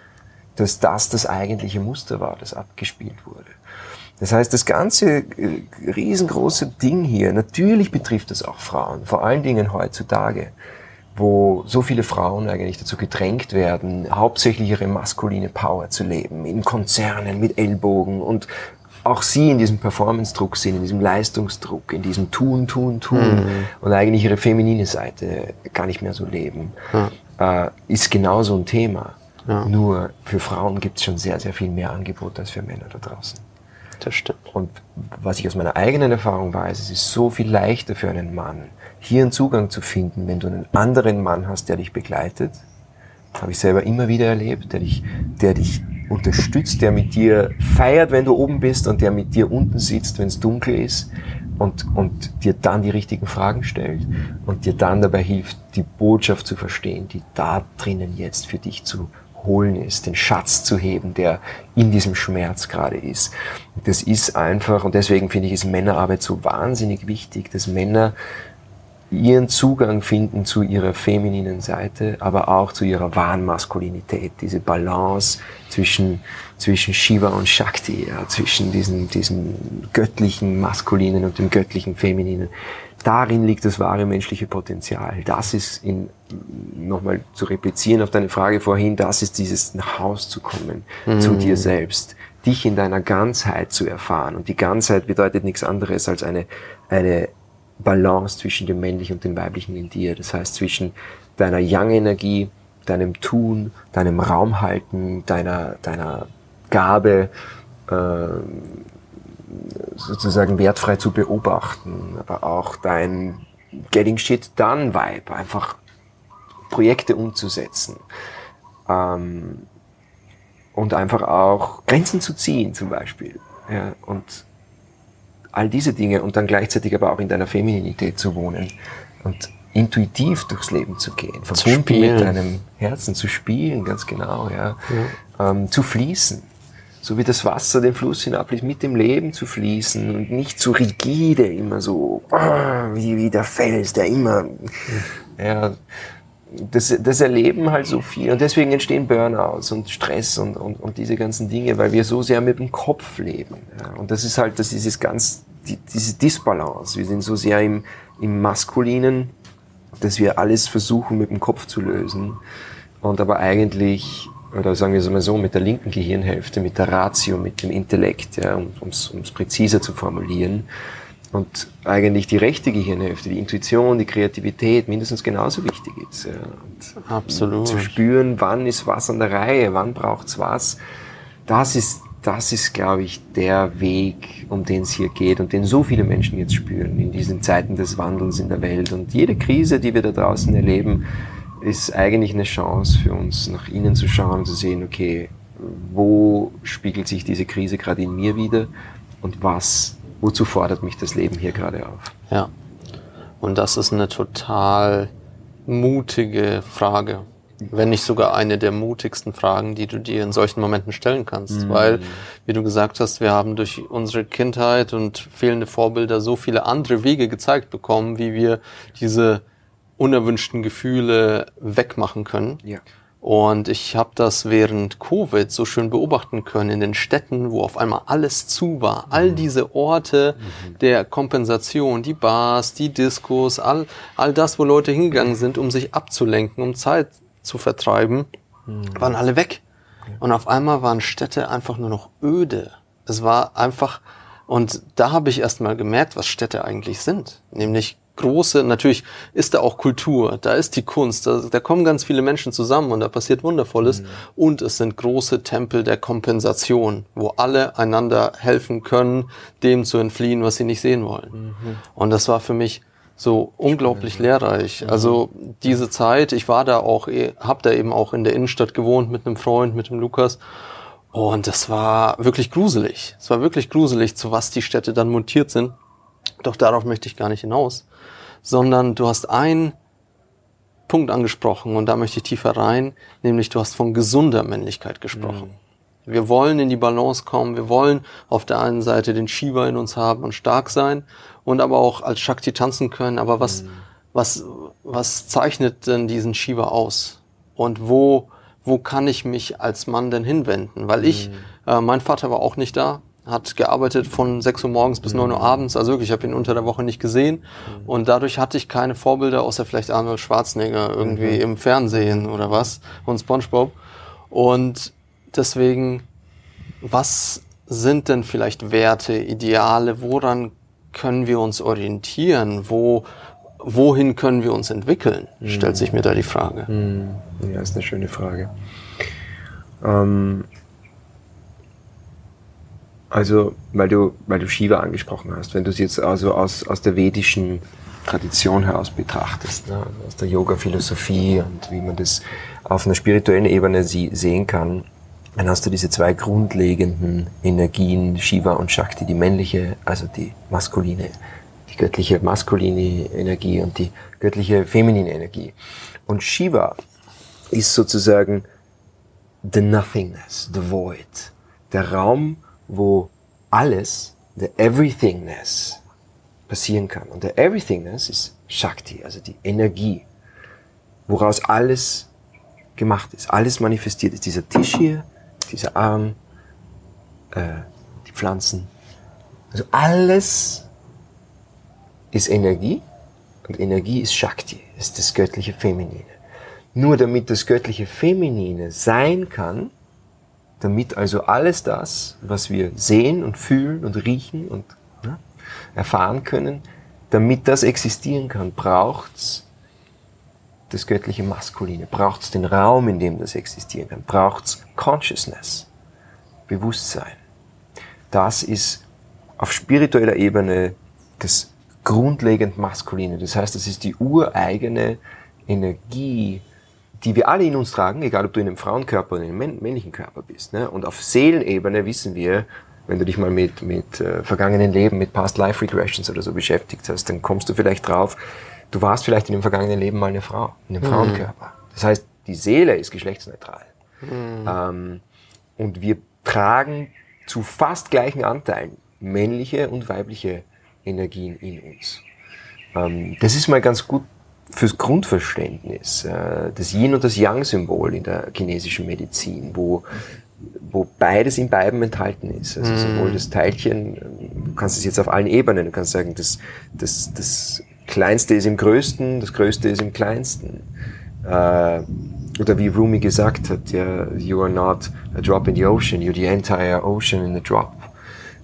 dass das das eigentliche Muster war, das abgespielt wurde. Das heißt, das ganze äh, riesengroße Ding hier, natürlich betrifft es auch Frauen, vor allen Dingen heutzutage wo so viele Frauen eigentlich dazu gedrängt werden, hauptsächlich ihre maskuline Power zu leben, in Konzernen mit Ellbogen und auch sie in diesem Performance-Druck sind, in diesem Leistungsdruck, in diesem Tun, Tun, Tun mhm. und eigentlich ihre feminine Seite gar nicht mehr so leben, ja. äh, ist genauso ein Thema. Ja. Nur für Frauen gibt es schon sehr, sehr viel mehr Angebot als für Männer da draußen. Das stimmt. Und was ich aus meiner eigenen Erfahrung weiß, es ist so viel leichter für einen Mann, hier einen Zugang zu finden, wenn du einen anderen Mann hast, der dich begleitet. Habe ich selber immer wieder erlebt, der dich, der dich unterstützt, der mit dir feiert, wenn du oben bist und der mit dir unten sitzt, wenn es dunkel ist und, und dir dann die richtigen Fragen stellt und dir dann dabei hilft, die Botschaft zu verstehen, die da drinnen jetzt für dich zu holen ist, den Schatz zu heben, der in diesem Schmerz gerade ist. Das ist einfach, und deswegen finde ich, ist Männerarbeit so wahnsinnig wichtig, dass Männer ihren Zugang finden zu ihrer femininen Seite, aber auch zu ihrer wahren Maskulinität, diese Balance zwischen, zwischen Shiva und Shakti, ja, zwischen diesem, diesem göttlichen Maskulinen und dem göttlichen Femininen. Darin liegt das wahre menschliche Potenzial. Das ist in, nochmal zu replizieren auf deine Frage vorhin, das ist dieses nach Haus zu kommen, mhm. zu dir selbst, dich in deiner Ganzheit zu erfahren. Und die Ganzheit bedeutet nichts anderes als eine, eine, Balance zwischen dem männlichen und dem weiblichen in dir. Das heißt zwischen deiner Yang-Energie, deinem Tun, deinem Raumhalten, deiner, deiner Gabe, äh, sozusagen wertfrei zu beobachten, aber auch dein Getting Shit Done Vibe, einfach Projekte umzusetzen. Ähm, und einfach auch Grenzen zu ziehen zum Beispiel. Ja, und all diese Dinge und dann gleichzeitig aber auch in deiner Femininität zu wohnen und intuitiv durchs Leben zu gehen, verbunden zu mit deinem Herzen zu spielen, ganz genau, ja, ja. Ähm, zu fließen, so wie das Wasser den Fluss hinabfließt, mit dem Leben zu fließen und nicht zu rigide, immer so oh, wie, wie der Fels, der immer, ja, das, das erleben halt so viel und deswegen entstehen Burnouts und Stress und, und, und diese ganzen Dinge, weil wir so sehr mit dem Kopf leben. Und das ist halt, das ist dieses ganz, die, diese Disbalance. Wir sind so sehr im, im Maskulinen, dass wir alles versuchen mit dem Kopf zu lösen und aber eigentlich, oder sagen wir es mal so, mit der linken Gehirnhälfte, mit der Ratio, mit dem Intellekt, ja, um es präziser zu formulieren, und eigentlich die rechte Gehirnhälfte, die Intuition, die Kreativität mindestens genauso wichtig ist. Ja. Und Absolut. Zu spüren, wann ist was an der Reihe, wann braucht's was, das ist, das ist, glaube ich, der Weg, um den es hier geht und den so viele Menschen jetzt spüren in diesen Zeiten des Wandels in der Welt. Und jede Krise, die wir da draußen erleben, ist eigentlich eine Chance für uns, nach innen zu schauen und zu sehen, okay, wo spiegelt sich diese Krise gerade in mir wieder und was wozu fordert mich das Leben hier gerade auf? Ja. Und das ist eine total mutige Frage. Wenn nicht sogar eine der mutigsten Fragen, die du dir in solchen Momenten stellen kannst. Mhm. Weil, wie du gesagt hast, wir haben durch unsere Kindheit und fehlende Vorbilder so viele andere Wege gezeigt bekommen, wie wir diese unerwünschten Gefühle wegmachen können. Ja. Und ich habe das während Covid so schön beobachten können in den Städten, wo auf einmal alles zu war. All mhm. diese Orte mhm. der Kompensation, die Bars, die Diskos, all, all das, wo Leute hingegangen sind, um sich abzulenken, um Zeit zu vertreiben, mhm. waren alle weg. Und auf einmal waren Städte einfach nur noch öde. Es war einfach, und da habe ich erst mal gemerkt, was Städte eigentlich sind. Nämlich große, natürlich ist da auch Kultur, da ist die Kunst, da, da kommen ganz viele Menschen zusammen und da passiert Wundervolles. Mhm. Und es sind große Tempel der Kompensation, wo alle einander helfen können, dem zu entfliehen, was sie nicht sehen wollen. Mhm. Und das war für mich so unglaublich lehrreich. Mhm. Also diese Zeit, ich war da auch, eh, hab da eben auch in der Innenstadt gewohnt mit einem Freund, mit dem Lukas. Und das war wirklich gruselig. Es war wirklich gruselig, zu was die Städte dann montiert sind. Doch darauf möchte ich gar nicht hinaus sondern du hast einen Punkt angesprochen und da möchte ich tiefer rein, nämlich du hast von gesunder Männlichkeit gesprochen. Mhm. Wir wollen in die Balance kommen, wir wollen auf der einen Seite den Shiva in uns haben und stark sein und aber auch als Shakti tanzen können, aber was, mhm. was, was zeichnet denn diesen Shiva aus? Und wo, wo kann ich mich als Mann denn hinwenden? Weil ich, mhm. äh, mein Vater war auch nicht da, hat gearbeitet von 6 Uhr morgens bis 9 Uhr mhm. abends. Also wirklich, ich habe ihn unter der Woche nicht gesehen. Mhm. Und dadurch hatte ich keine Vorbilder, außer vielleicht Arnold Schwarzenegger irgendwie mhm. im Fernsehen oder was und SpongeBob. Und deswegen, was sind denn vielleicht Werte, Ideale? Woran können wir uns orientieren? Wo, wohin können wir uns entwickeln? Stellt sich mir da die Frage. Ja, ist eine schöne Frage. Ähm also, weil du, weil du Shiva angesprochen hast, wenn du es jetzt also aus, aus der vedischen Tradition heraus betrachtest, ne? Also aus der Yoga-Philosophie und wie man das auf einer spirituellen Ebene sehen kann, dann hast du diese zwei grundlegenden Energien, Shiva und Shakti, die männliche, also die maskuline, die göttliche maskuline Energie und die göttliche feminine Energie. Und Shiva ist sozusagen the nothingness, the void, der Raum, wo alles, the everythingness, passieren kann. Und der everythingness ist Shakti, also die Energie, woraus alles gemacht ist, alles manifestiert ist. Dieser Tisch hier, dieser Arm, äh, die Pflanzen. Also alles ist Energie und Energie ist Shakti, ist das göttliche Feminine. Nur damit das göttliche Feminine sein kann, damit also alles das, was wir sehen und fühlen und riechen und ne, erfahren können, damit das existieren kann, braucht's das göttliche Maskuline, braucht's den Raum, in dem das existieren kann, braucht's Consciousness, Bewusstsein. Das ist auf spiritueller Ebene das grundlegend Maskuline. Das heißt, das ist die ureigene Energie, die wir alle in uns tragen, egal ob du in einem Frauenkörper oder in einem männlichen Körper bist. Ne? Und auf Seelenebene wissen wir, wenn du dich mal mit, mit äh, vergangenen Leben, mit Past Life Regressions oder so beschäftigt hast, dann kommst du vielleicht drauf, du warst vielleicht in dem vergangenen Leben mal eine Frau, in einem mhm. Frauenkörper. Das heißt, die Seele ist geschlechtsneutral. Mhm. Ähm, und wir tragen zu fast gleichen Anteilen männliche und weibliche Energien in uns. Ähm, das ist mal ganz gut fürs Grundverständnis, äh, das Yin und das Yang-Symbol in der chinesischen Medizin, wo, wo beides in beiden enthalten ist. Also sowohl mhm. das Teilchen, du kannst es jetzt auf allen Ebenen, du kannst sagen, das, das, das Kleinste ist im Größten, das Größte ist im Kleinsten. Äh, oder wie Rumi gesagt hat, ja, you are not a drop in the ocean, you're the entire ocean in a drop.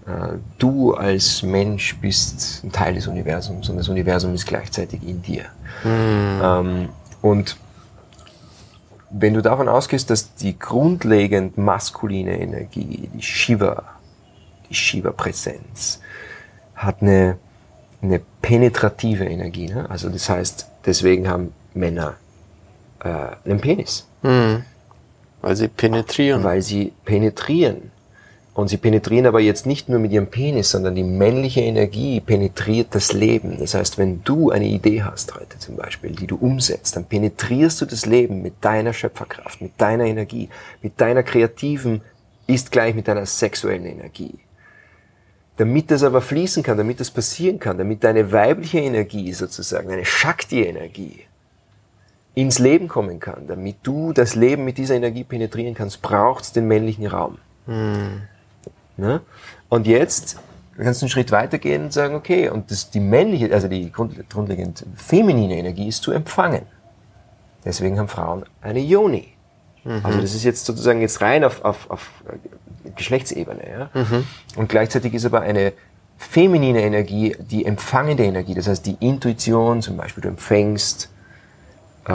Äh, du als Mensch bist ein Teil des Universums und das Universum ist gleichzeitig in dir. Mhm. Ähm, und wenn du davon ausgehst, dass die grundlegend maskuline Energie, die Shiva, die Shiva-Präsenz, hat eine, eine penetrative Energie. Ne? Also das heißt, deswegen haben Männer äh, einen Penis. Mhm. Weil sie penetrieren. Weil sie penetrieren. Und sie penetrieren aber jetzt nicht nur mit ihrem Penis, sondern die männliche Energie penetriert das Leben. Das heißt, wenn du eine Idee hast heute zum Beispiel, die du umsetzt, dann penetrierst du das Leben mit deiner Schöpferkraft, mit deiner Energie, mit deiner kreativen, ist gleich mit deiner sexuellen Energie. Damit das aber fließen kann, damit das passieren kann, damit deine weibliche Energie sozusagen, deine Shakti-Energie ins Leben kommen kann, damit du das Leben mit dieser Energie penetrieren kannst, braucht es den männlichen Raum. Hm. Ne? Und jetzt kannst du einen Schritt weitergehen und sagen, okay, und das, die männliche, also die grundlegend feminine Energie ist zu empfangen. Deswegen haben Frauen eine Yoni. Mhm. Also das ist jetzt sozusagen jetzt rein auf, auf, auf Geschlechtsebene. Ja? Mhm. Und gleichzeitig ist aber eine feminine Energie die empfangende Energie. Das heißt, die Intuition, zum Beispiel, du empfängst, äh,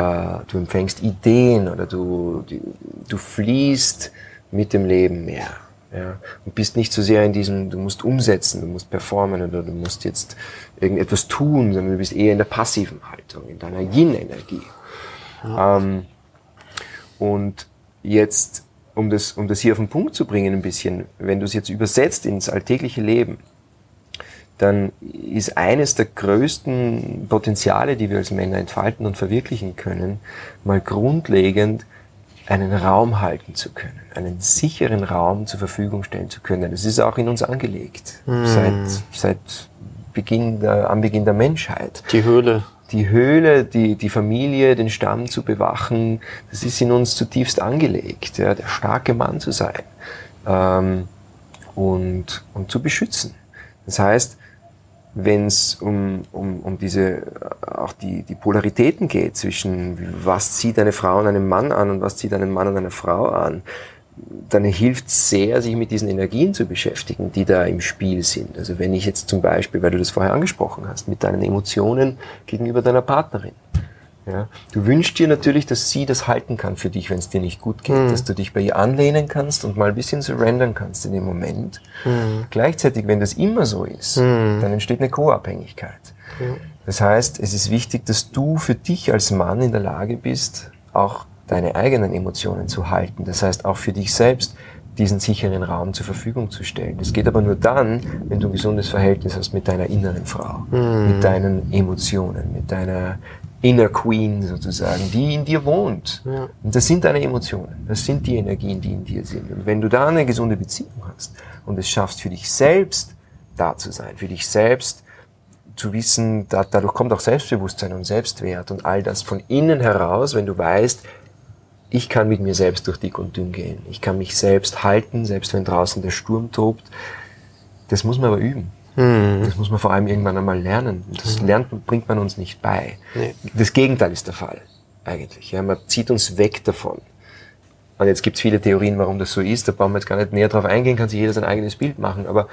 du empfängst Ideen oder du, du, du fließt mit dem Leben mehr. Ja, und bist nicht so sehr in diesem, du musst umsetzen, du musst performen oder du musst jetzt irgendetwas tun, sondern du bist eher in der passiven Haltung, in deiner Yin-Energie. Ja. Ähm, und jetzt, um das, um das hier auf den Punkt zu bringen ein bisschen, wenn du es jetzt übersetzt ins alltägliche Leben, dann ist eines der größten Potenziale, die wir als Männer entfalten und verwirklichen können, mal grundlegend einen Raum halten zu können, einen sicheren Raum zur Verfügung stellen zu können. Das ist auch in uns angelegt, hm. seit, seit Beginn der, am Beginn der Menschheit. Die Höhle. Die Höhle, die, die Familie, den Stamm zu bewachen, das ist in uns zutiefst angelegt, ja, der starke Mann zu sein. Ähm, und, und zu beschützen. Das heißt, wenn es um, um, um diese auch die, die Polaritäten geht zwischen was zieht eine Frau an einem Mann an und was zieht einen Mann an einer Frau an, dann hilft sehr, sich mit diesen Energien zu beschäftigen, die da im Spiel sind. Also wenn ich jetzt zum Beispiel, weil du das vorher angesprochen hast, mit deinen Emotionen gegenüber deiner Partnerin. Ja, du wünschst dir natürlich, dass sie das halten kann für dich, wenn es dir nicht gut geht, mhm. dass du dich bei ihr anlehnen kannst und mal ein bisschen surrendern kannst in dem Moment. Mhm. Gleichzeitig, wenn das immer so ist, mhm. dann entsteht eine Co-Abhängigkeit. Das heißt, es ist wichtig, dass du für dich als Mann in der Lage bist, auch deine eigenen Emotionen zu halten. Das heißt, auch für dich selbst diesen sicheren Raum zur Verfügung zu stellen. Das geht aber nur dann, wenn du ein gesundes Verhältnis hast mit deiner inneren Frau, mhm. mit deinen Emotionen, mit deiner Inner Queen sozusagen, die in dir wohnt. Ja. Und das sind deine Emotionen, das sind die Energien, die in dir sind. Und wenn du da eine gesunde Beziehung hast und es schaffst, für dich selbst da zu sein, für dich selbst zu wissen, da, dadurch kommt auch Selbstbewusstsein und Selbstwert und all das von innen heraus, wenn du weißt, ich kann mit mir selbst durch dick und dünn gehen. Ich kann mich selbst halten, selbst wenn draußen der Sturm tobt. Das muss man aber üben. Hm. Das muss man vor allem irgendwann einmal lernen. Das hm. lernt, bringt man uns nicht bei. Nee. Das Gegenteil ist der Fall, eigentlich. Ja, man zieht uns weg davon. Und jetzt gibt es viele Theorien, warum das so ist. Da brauchen wir jetzt gar nicht näher drauf eingehen, kann sich jeder sein eigenes Bild machen. Aber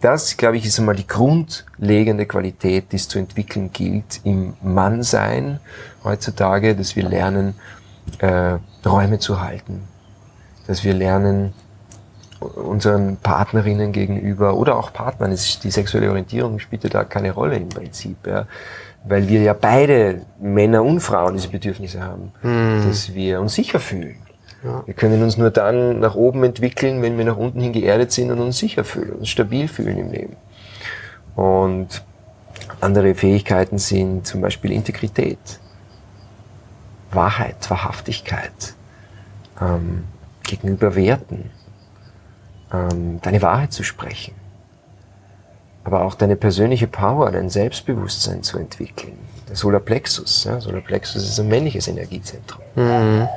das, glaube ich, ist einmal die grundlegende Qualität, die es zu entwickeln gilt im Mannsein heutzutage, dass wir lernen, äh, Räume zu halten, dass wir lernen, unseren Partnerinnen gegenüber oder auch Partnern, die sexuelle Orientierung spielt da keine Rolle im Prinzip, ja, weil wir ja beide Männer und Frauen diese Bedürfnisse haben, hm. dass wir uns sicher fühlen. Ja. Wir können uns nur dann nach oben entwickeln, wenn wir nach unten hin geerdet sind und uns sicher fühlen, uns stabil fühlen im Leben. Und andere Fähigkeiten sind zum Beispiel Integrität. Wahrheit, Wahrhaftigkeit, ähm, gegenüber Werten, ähm, deine Wahrheit zu sprechen, aber auch deine persönliche Power, dein Selbstbewusstsein zu entwickeln. Der Solarplexus, ja, Solarplexus ist ein männliches Energiezentrum. Mhm.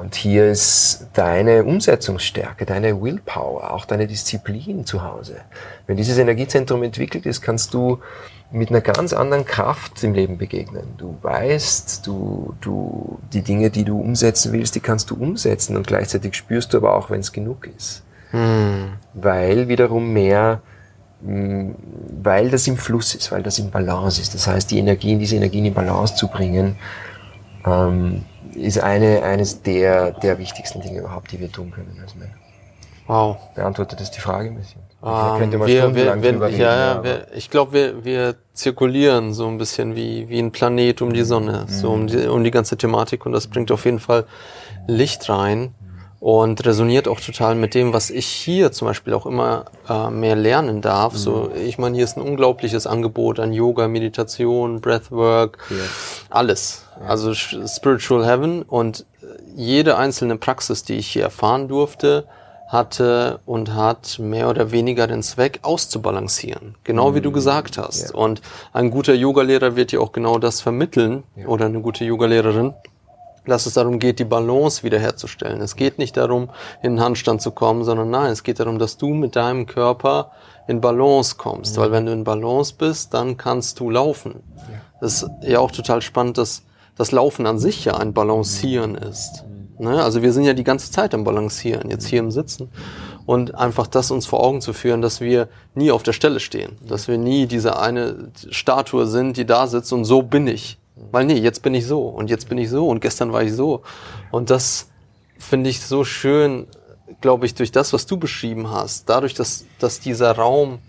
Und hier ist deine Umsetzungsstärke, deine Willpower, auch deine Disziplin zu Hause. Wenn dieses Energiezentrum entwickelt ist, kannst du mit einer ganz anderen Kraft im Leben begegnen. Du weißt, du, du, die Dinge, die du umsetzen willst, die kannst du umsetzen und gleichzeitig spürst du aber auch, wenn es genug ist. Hm. Weil wiederum mehr, hm, weil das im Fluss ist, weil das im Balance ist. Das heißt, die Energien, diese Energien in Balance zu bringen, ähm, ist eine, eines der, der wichtigsten Dinge überhaupt, die wir tun können als Männer. Wow. Beantwortet das die Frage ein bisschen? Um, könnte man wir, wir, wir, reden, ja, ja, wir, ich glaube, wir, wir zirkulieren so ein bisschen wie, wie ein Planet um die Sonne, mhm. so um die, um die ganze Thematik und das bringt auf jeden Fall Licht rein und resoniert auch total mit dem, was ich hier zum Beispiel auch immer äh, mehr lernen darf. Mhm. So, ich meine, hier ist ein unglaubliches Angebot an Yoga, Meditation, Breathwork, ja. alles. Ja. Also Spiritual Heaven und jede einzelne Praxis, die ich hier erfahren durfte, hatte und hat mehr oder weniger den Zweck auszubalancieren. Genau wie du mm, gesagt hast. Ja. Und ein guter Yogalehrer wird dir auch genau das vermitteln ja. oder eine gute Yogalehrerin, dass es darum geht, die Balance wiederherzustellen. Es geht nicht darum, in den Handstand zu kommen, sondern nein, es geht darum, dass du mit deinem Körper in Balance kommst. Mhm. Weil wenn du in Balance bist, dann kannst du laufen. Ja. Das ist ja auch total spannend, dass das Laufen an sich ja ein Balancieren ist. Ne? Also wir sind ja die ganze Zeit am Balancieren, jetzt hier im Sitzen. Und einfach das uns vor Augen zu führen, dass wir nie auf der Stelle stehen. Dass wir nie diese eine Statue sind, die da sitzt und so bin ich. Weil nee, jetzt bin ich so und jetzt bin ich so und gestern war ich so. Und das finde ich so schön, glaube ich, durch das, was du beschrieben hast. Dadurch, dass, dass dieser Raum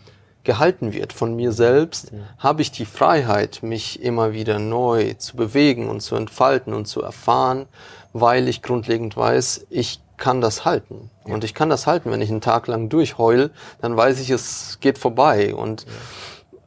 gehalten wird von mir selbst, ja. habe ich die Freiheit, mich immer wieder neu zu bewegen und zu entfalten und zu erfahren weil ich grundlegend weiß, ich kann das halten. Ja. Und ich kann das halten, wenn ich einen Tag lang durchheul, dann weiß ich, es geht vorbei. Und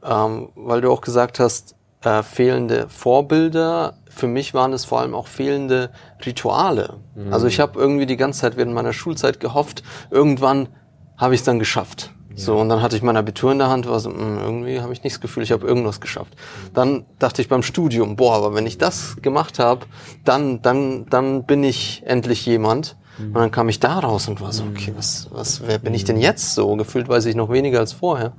ja. ähm, weil du auch gesagt hast, äh, fehlende Vorbilder, für mich waren es vor allem auch fehlende Rituale. Mhm. Also ich habe irgendwie die ganze Zeit während meiner Schulzeit gehofft, irgendwann habe ich es dann geschafft. So, und dann hatte ich mein Abitur in der Hand, war so, mh, hm, irgendwie habe ich nicht das Gefühl, ich habe irgendwas geschafft. Dann dachte ich beim Studium, boah, aber wenn ich das gemacht habe, dann, dann, dann bin ich endlich jemand. Mhm. Und dann kam ich da raus und war so, okay, was, was, wer bin ich denn jetzt so? Gefühlt weiß ich noch weniger als vorher.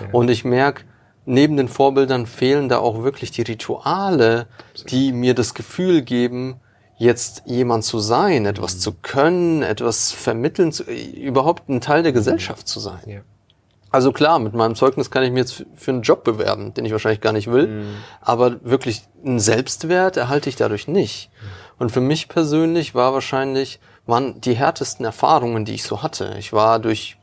Ja. Und ich merke, neben den Vorbildern fehlen da auch wirklich die Rituale, die mir das Gefühl geben, jetzt jemand zu sein, etwas zu können, etwas vermitteln, zu, überhaupt ein Teil der Gesellschaft zu sein. Ja. Also klar, mit meinem Zeugnis kann ich mir jetzt für einen Job bewerben, den ich wahrscheinlich gar nicht will, mhm. aber wirklich einen Selbstwert erhalte ich dadurch nicht. Mhm. Und für mich persönlich war wahrscheinlich, waren die härtesten Erfahrungen, die ich so hatte. Ich war durch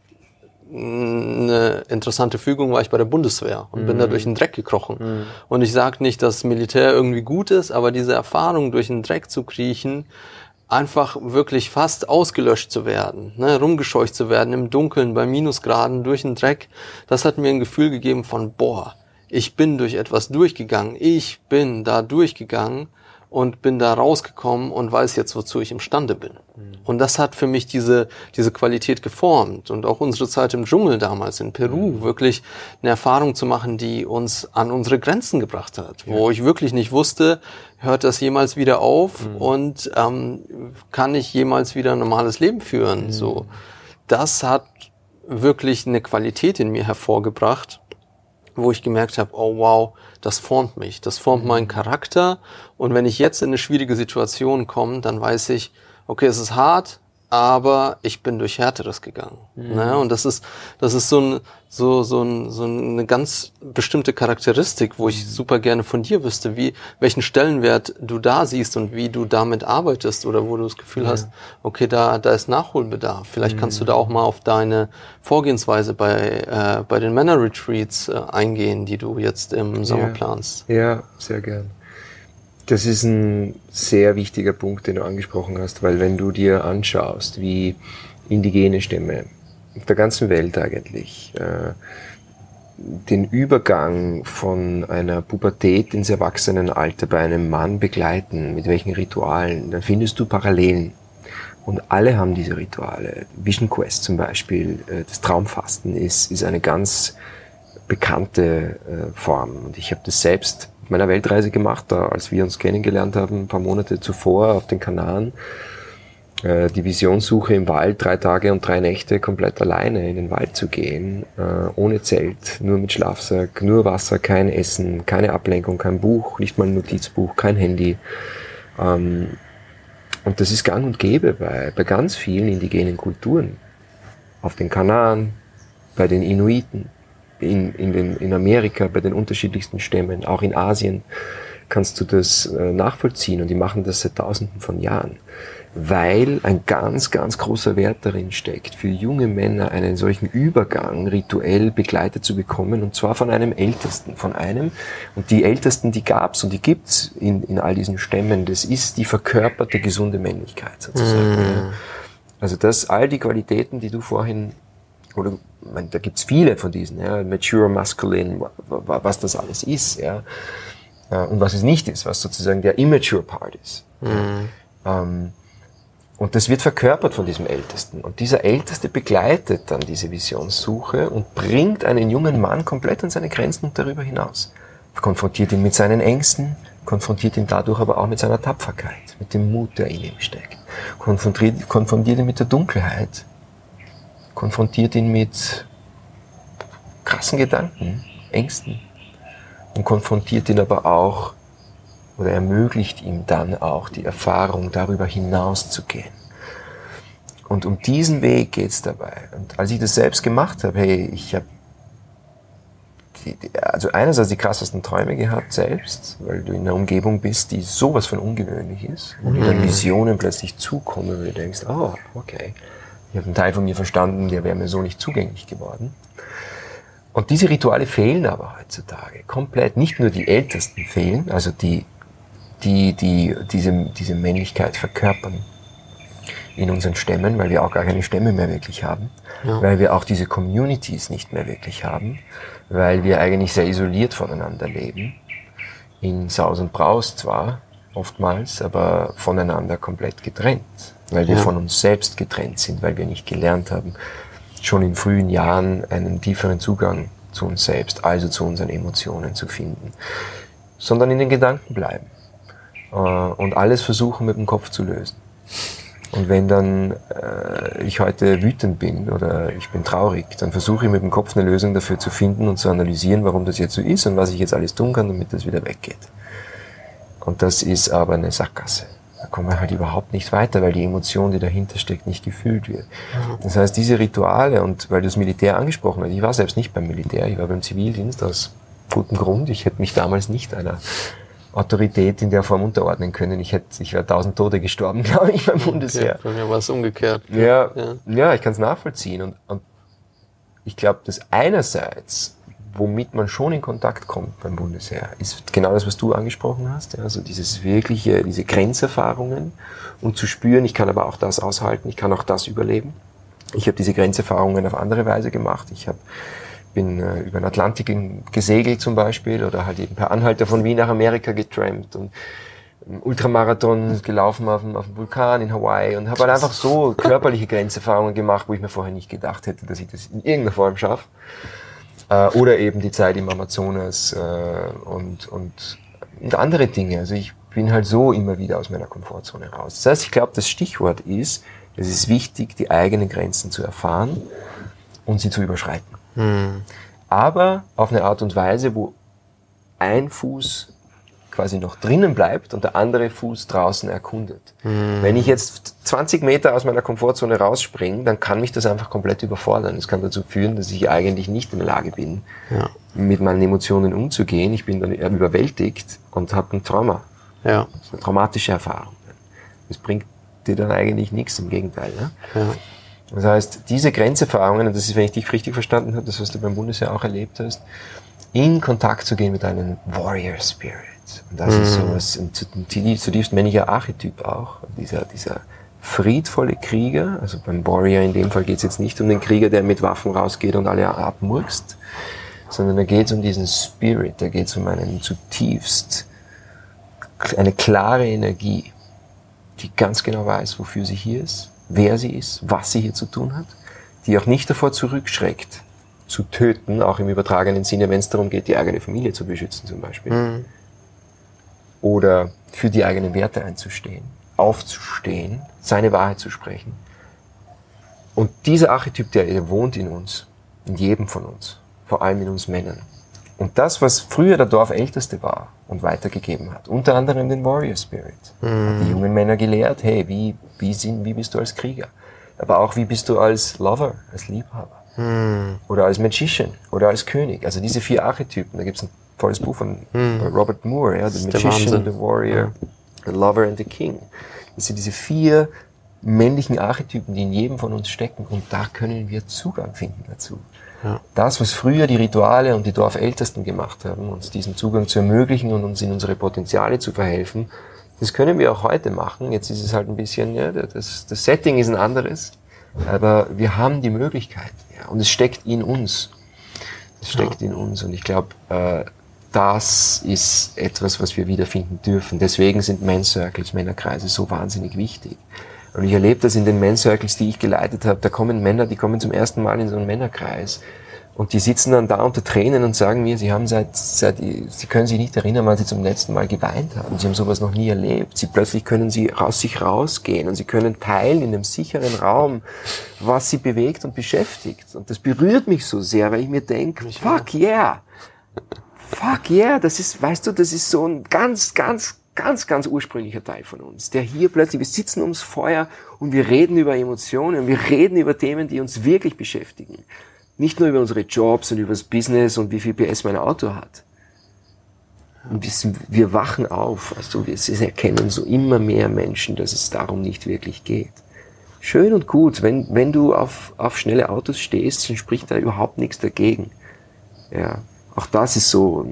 eine interessante Fügung war ich bei der Bundeswehr und mhm. bin da mhm. durch den Dreck gekrochen. Mhm. Und ich sage nicht, dass Militär irgendwie gut ist, aber diese Erfahrung, durch den Dreck zu kriechen, einfach wirklich fast ausgelöscht zu werden, ne, rumgescheucht zu werden im Dunkeln, bei Minusgraden, durch den Dreck, das hat mir ein Gefühl gegeben von, boah, ich bin durch etwas durchgegangen, ich bin da durchgegangen und bin da rausgekommen und weiß jetzt, wozu ich imstande bin. Mhm. Und das hat für mich diese, diese Qualität geformt und auch unsere Zeit im Dschungel damals in Peru, mhm. wirklich eine Erfahrung zu machen, die uns an unsere Grenzen gebracht hat, ja. wo ich wirklich nicht wusste, hört das jemals wieder auf mhm. und ähm, kann ich jemals wieder ein normales Leben führen. Mhm. So, das hat wirklich eine Qualität in mir hervorgebracht, wo ich gemerkt habe, oh wow, das formt mich, das formt meinen mhm. Charakter. Und wenn ich jetzt in eine schwierige Situation komme, dann weiß ich, okay, es ist hart, aber ich bin durch Härteres gegangen. Mhm. Ne? Und das ist, das ist so, ein, so, so, ein, so eine ganz bestimmte Charakteristik, wo ich mhm. super gerne von dir wüsste, wie, welchen Stellenwert du da siehst und wie du damit arbeitest oder wo du das Gefühl ja. hast, okay, da, da ist Nachholbedarf. Vielleicht mhm. kannst du da auch mal auf deine Vorgehensweise bei, äh, bei den Männer-Retreats äh, eingehen, die du jetzt im Sommer ja. planst. Ja, sehr gern. Das ist ein sehr wichtiger Punkt, den du angesprochen hast, weil wenn du dir anschaust, wie indigene Stämme auf der ganzen Welt eigentlich äh, den Übergang von einer Pubertät ins Erwachsenenalter bei einem Mann begleiten, mit welchen Ritualen, dann findest du Parallelen. Und alle haben diese Rituale. Vision Quest zum Beispiel, äh, das Traumfasten ist, ist eine ganz bekannte äh, Form. Und ich habe das selbst meiner Weltreise gemacht, da, als wir uns kennengelernt haben, ein paar Monate zuvor auf den Kanaren. Äh, die Visionssuche im Wald, drei Tage und drei Nächte komplett alleine in den Wald zu gehen, äh, ohne Zelt, nur mit Schlafsack, nur Wasser, kein Essen, keine Ablenkung, kein Buch, nicht mal ein Notizbuch, kein Handy. Ähm, und das ist gang und gäbe bei, bei ganz vielen indigenen Kulturen. Auf den Kanaren, bei den Inuiten, in, in, den, in Amerika bei den unterschiedlichsten Stämmen, auch in Asien kannst du das äh, nachvollziehen und die machen das seit tausenden von Jahren, weil ein ganz, ganz großer Wert darin steckt, für junge Männer einen solchen Übergang rituell begleitet zu bekommen und zwar von einem Ältesten, von einem, und die Ältesten, die gab's und die gibt's in, in all diesen Stämmen, das ist die verkörperte gesunde Männlichkeit sozusagen. Mm. Also das, all die Qualitäten, die du vorhin oder meine, da gibt's viele von diesen, ja, Mature Masculine, was das alles ist, ja, äh, und was es nicht ist, was sozusagen der Immature Part ist. Mhm. Ähm, und das wird verkörpert von diesem Ältesten. Und dieser Älteste begleitet dann diese Visionssuche und bringt einen jungen Mann komplett an seine Grenzen und darüber hinaus. Konfrontiert ihn mit seinen Ängsten, konfrontiert ihn dadurch aber auch mit seiner Tapferkeit, mit dem Mut, der in ihm steckt. Konfrontiert, konfrontiert ihn mit der Dunkelheit, konfrontiert ihn mit krassen Gedanken, Ängsten und konfrontiert ihn aber auch oder ermöglicht ihm dann auch die Erfahrung, darüber hinaus zu gehen. Und um diesen Weg geht's dabei. Und als ich das selbst gemacht habe, hey, ich habe also einerseits die krassesten Träume gehabt selbst, weil du in einer Umgebung bist, die sowas von ungewöhnlich ist, wo mhm. dir dann Visionen plötzlich zukommen, wo du denkst, oh, okay, ich habe einen Teil von mir verstanden, der wäre mir so nicht zugänglich geworden. Und diese Rituale fehlen aber heutzutage komplett. Nicht nur die Ältesten fehlen, also die, die, die diese, diese Männlichkeit verkörpern in unseren Stämmen, weil wir auch gar keine Stämme mehr wirklich haben, ja. weil wir auch diese Communities nicht mehr wirklich haben, weil wir eigentlich sehr isoliert voneinander leben. In Saus und Braus zwar, oftmals, aber voneinander komplett getrennt weil wir ja. von uns selbst getrennt sind, weil wir nicht gelernt haben, schon in frühen Jahren einen tieferen Zugang zu uns selbst, also zu unseren Emotionen zu finden, sondern in den Gedanken bleiben äh, und alles versuchen mit dem Kopf zu lösen. Und wenn dann äh, ich heute wütend bin oder ich bin traurig, dann versuche ich mit dem Kopf eine Lösung dafür zu finden und zu analysieren, warum das jetzt so ist und was ich jetzt alles tun kann, damit das wieder weggeht. Und das ist aber eine Sackgasse. Da kommen wir halt überhaupt nicht weiter, weil die Emotion, die dahinter steckt, nicht gefühlt wird. Das heißt, diese Rituale und weil du das Militär angesprochen hast, ich war selbst nicht beim Militär, ich war beim Zivildienst aus gutem Grund. Ich hätte mich damals nicht einer Autorität in der Form unterordnen können. Ich hätte, ich wäre tausend Tote gestorben, [LAUGHS] glaube ich, beim Bundesheer. Okay, bei mir war es umgekehrt. Ja, ja. ja ich kann es nachvollziehen. Und, und ich glaube, dass einerseits, womit man schon in Kontakt kommt beim Bundesheer, ist genau das, was du angesprochen hast. Also dieses wirkliche, diese Grenzerfahrungen und zu spüren, ich kann aber auch das aushalten, ich kann auch das überleben. Ich habe diese Grenzerfahrungen auf andere Weise gemacht. Ich habe bin äh, über den Atlantik gesegelt zum Beispiel oder halt eben per Anhalter von Wien nach Amerika getrampt und Ultramarathon gelaufen auf dem, auf dem Vulkan in Hawaii und habe halt einfach so [LAUGHS] körperliche Grenzerfahrungen gemacht, wo ich mir vorher nicht gedacht hätte, dass ich das in irgendeiner Form schaffe. Äh, oder eben die Zeit im Amazonas äh, und, und, und andere Dinge. Also ich bin halt so immer wieder aus meiner Komfortzone raus. Das heißt, ich glaube, das Stichwort ist, es ist wichtig, die eigenen Grenzen zu erfahren und sie zu überschreiten. Mhm. Aber auf eine Art und Weise, wo ein Fuß quasi noch drinnen bleibt und der andere Fuß draußen erkundet. Mhm. Wenn ich jetzt 20 Meter aus meiner Komfortzone rausspringe, dann kann mich das einfach komplett überfordern. Es kann dazu führen, dass ich eigentlich nicht in der Lage bin, ja. mit meinen Emotionen umzugehen. Ich bin dann überwältigt und habe ein Trauma. Ja. Das ist eine traumatische Erfahrung. Das bringt dir dann eigentlich nichts, im Gegenteil. Ne? Ja. Das heißt, diese Grenzerfahrungen, und das ist, wenn ich dich richtig verstanden habe, das, was du beim Bundesheer auch erlebt hast, in Kontakt zu gehen mit einem Warrior Spirit. Und das mhm. ist sowas, ein zutiefst männlicher Archetyp auch, dieser, dieser friedvolle Krieger, also beim Warrior in dem Fall geht es jetzt nicht um den Krieger, der mit Waffen rausgeht und alle abmurkst, sondern da geht es um diesen Spirit, da geht es um einen zutiefst, eine klare Energie, die ganz genau weiß, wofür sie hier ist, wer sie ist, was sie hier zu tun hat, die auch nicht davor zurückschreckt, zu töten, auch im übertragenen Sinne, wenn es darum geht, die eigene Familie zu beschützen zum Beispiel. Mhm. Oder für die eigenen Werte einzustehen, aufzustehen, seine Wahrheit zu sprechen. Und dieser Archetyp, der, der wohnt in uns, in jedem von uns, vor allem in uns Männern. Und das, was früher der Dorfälteste war und weitergegeben hat, unter anderem den Warrior Spirit, mhm. hat die jungen Männer gelehrt, hey, wie, wie, sind, wie bist du als Krieger? Aber auch, wie bist du als Lover, als Liebhaber? Mhm. Oder als Magician oder als König. Also diese vier Archetypen, da gibt es ein volles Buch von mhm. Robert Moore, ja, The Magician, The Warrior, The Lover and the King. Das sind diese vier männlichen Archetypen, die in jedem von uns stecken und da können wir Zugang finden dazu. Ja. Das, was früher die Rituale und die Dorfältesten gemacht haben, uns diesen Zugang zu ermöglichen und uns in unsere Potenziale zu verhelfen, das können wir auch heute machen. Jetzt ist es halt ein bisschen, ja, das, das Setting ist ein anderes, aber wir haben die Möglichkeit. Ja, und es steckt in uns. Es steckt ja. in uns. Und ich glaube, äh, das ist etwas, was wir wiederfinden dürfen. Deswegen sind Men's Circles, Männerkreise so wahnsinnig wichtig. Und ich erlebe das in den Men Circles, die ich geleitet habe. Da kommen Männer, die kommen zum ersten Mal in so einen Männerkreis. Und die sitzen dann da unter Tränen und sagen mir, sie haben seit, seit, sie können sich nicht erinnern, wann sie zum letzten Mal geweint haben. Sie haben sowas noch nie erlebt. Sie plötzlich können sie aus sich rausgehen und sie können teilen in einem sicheren Raum, was sie bewegt und beschäftigt. Und das berührt mich so sehr, weil ich mir denke, fuck yeah. Fuck yeah, das ist, weißt du, das ist so ein ganz, ganz, ganz, ganz ursprünglicher Teil von uns, der hier plötzlich, wir sitzen ums Feuer und wir reden über Emotionen, wir reden über Themen, die uns wirklich beschäftigen. Nicht nur über unsere Jobs und über das Business und wie viel PS mein Auto hat. Und wir, wir wachen auf, also wir erkennen so immer mehr Menschen, dass es darum nicht wirklich geht. Schön und gut, wenn, wenn du auf, auf schnelle Autos stehst, dann spricht da überhaupt nichts dagegen. Ja, auch das ist so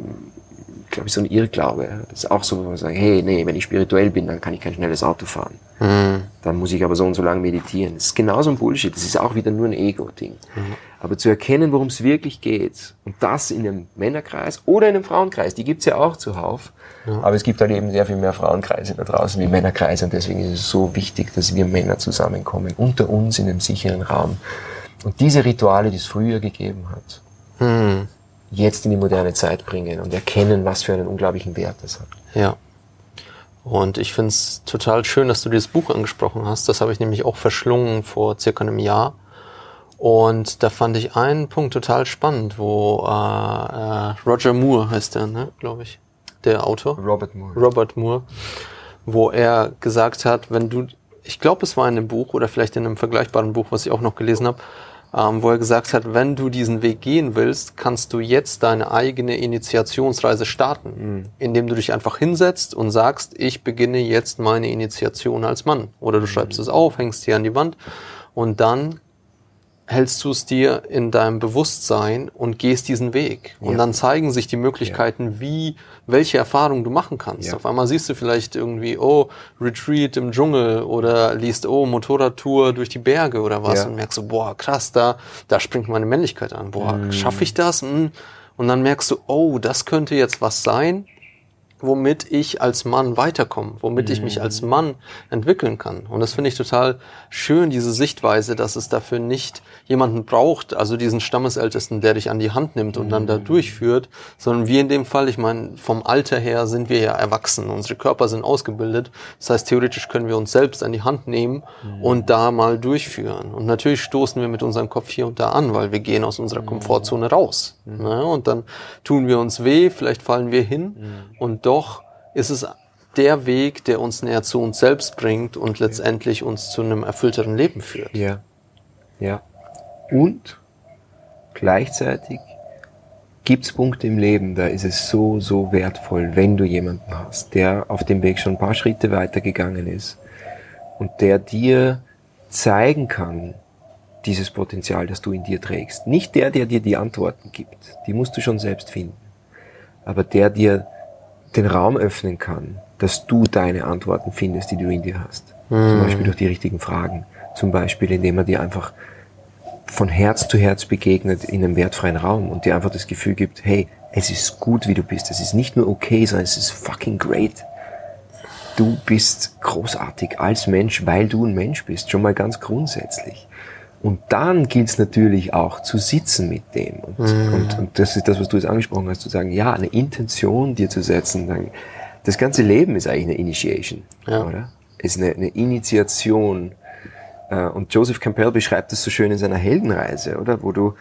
glaube ich, so ein Irrglaube. Das ist auch so, wo man sagt, hey, nee, wenn ich spirituell bin, dann kann ich kein schnelles Auto fahren. Mhm. Dann muss ich aber so und so lange meditieren. Das ist genauso ein Bullshit. Das ist auch wieder nur ein Ego-Ding. Mhm. Aber zu erkennen, worum es wirklich geht, und das in einem Männerkreis oder in einem Frauenkreis, die gibt's ja auch zuhauf. Ja. Aber es gibt halt eben sehr viel mehr Frauenkreise da draußen wie Männerkreise und deswegen ist es so wichtig, dass wir Männer zusammenkommen, unter uns in einem sicheren Raum. Und diese Rituale, die es früher gegeben hat, mhm jetzt in die moderne Zeit bringen und erkennen, was für einen unglaublichen Wert das hat. Ja. Und ich finde es total schön, dass du dieses Buch angesprochen hast. Das habe ich nämlich auch verschlungen vor circa einem Jahr. Und da fand ich einen Punkt total spannend, wo äh, äh, Roger Moore heißt der, ne, glaube ich, der Autor. Robert Moore. Robert Moore, wo er gesagt hat, wenn du, ich glaube, es war in einem Buch oder vielleicht in einem vergleichbaren Buch, was ich auch noch gelesen habe, ähm, wo er gesagt hat, wenn du diesen Weg gehen willst, kannst du jetzt deine eigene Initiationsreise starten, mhm. indem du dich einfach hinsetzt und sagst, ich beginne jetzt meine Initiation als Mann. Oder du schreibst mhm. es auf, hängst hier an die Wand und dann hältst du es dir in deinem Bewusstsein und gehst diesen Weg. Und dann zeigen sich die Möglichkeiten, ja. wie, welche Erfahrungen du machen kannst. Ja. Auf einmal siehst du vielleicht irgendwie, oh, Retreat im Dschungel oder liest, oh, Motorradtour durch die Berge oder was und merkst du, boah, krass, da, da springt meine Männlichkeit an. Boah, mm. schaffe ich das? Mm. Und dann merkst du, oh, das könnte jetzt was sein womit ich als Mann weiterkomme, womit mhm. ich mich als mhm. Mann entwickeln kann. Und das finde ich total schön, diese Sichtweise, dass es dafür nicht jemanden braucht, also diesen Stammesältesten, der dich an die Hand nimmt und mhm. dann da mhm. durchführt, sondern wir in dem Fall, ich meine, vom Alter her sind wir ja erwachsen, unsere Körper sind ausgebildet. Das heißt, theoretisch können wir uns selbst an die Hand nehmen mhm. und da mal durchführen. Und natürlich stoßen wir mit unserem Kopf hier und da an, weil wir gehen aus unserer Komfortzone raus. Ne? Und dann tun wir uns weh, vielleicht fallen wir hin und doch ist es der Weg, der uns näher zu uns selbst bringt und letztendlich uns zu einem erfüllteren Leben führt. Ja. Ja. Und gleichzeitig gibt es Punkte im Leben, da ist es so, so wertvoll, wenn du jemanden hast, der auf dem Weg schon ein paar Schritte weitergegangen ist und der dir zeigen kann, dieses Potenzial, das du in dir trägst. Nicht der, der dir die Antworten gibt, die musst du schon selbst finden, aber der dir den Raum öffnen kann, dass du deine Antworten findest, die du in dir hast. Mhm. Zum Beispiel durch die richtigen Fragen. Zum Beispiel, indem er dir einfach von Herz zu Herz begegnet in einem wertfreien Raum und dir einfach das Gefühl gibt, hey, es ist gut, wie du bist. Es ist nicht nur okay, sondern es ist fucking great. Du bist großartig als Mensch, weil du ein Mensch bist. Schon mal ganz grundsätzlich. Und dann gilt es natürlich auch zu sitzen mit dem. Und, mhm. und, und, das ist das, was du jetzt angesprochen hast, zu sagen, ja, eine Intention dir zu setzen. Dann, das ganze Leben ist eigentlich eine Initiation, ja. oder? Ist eine, eine Initiation. Äh, und Joseph Campbell beschreibt das so schön in seiner Heldenreise, oder? Wo du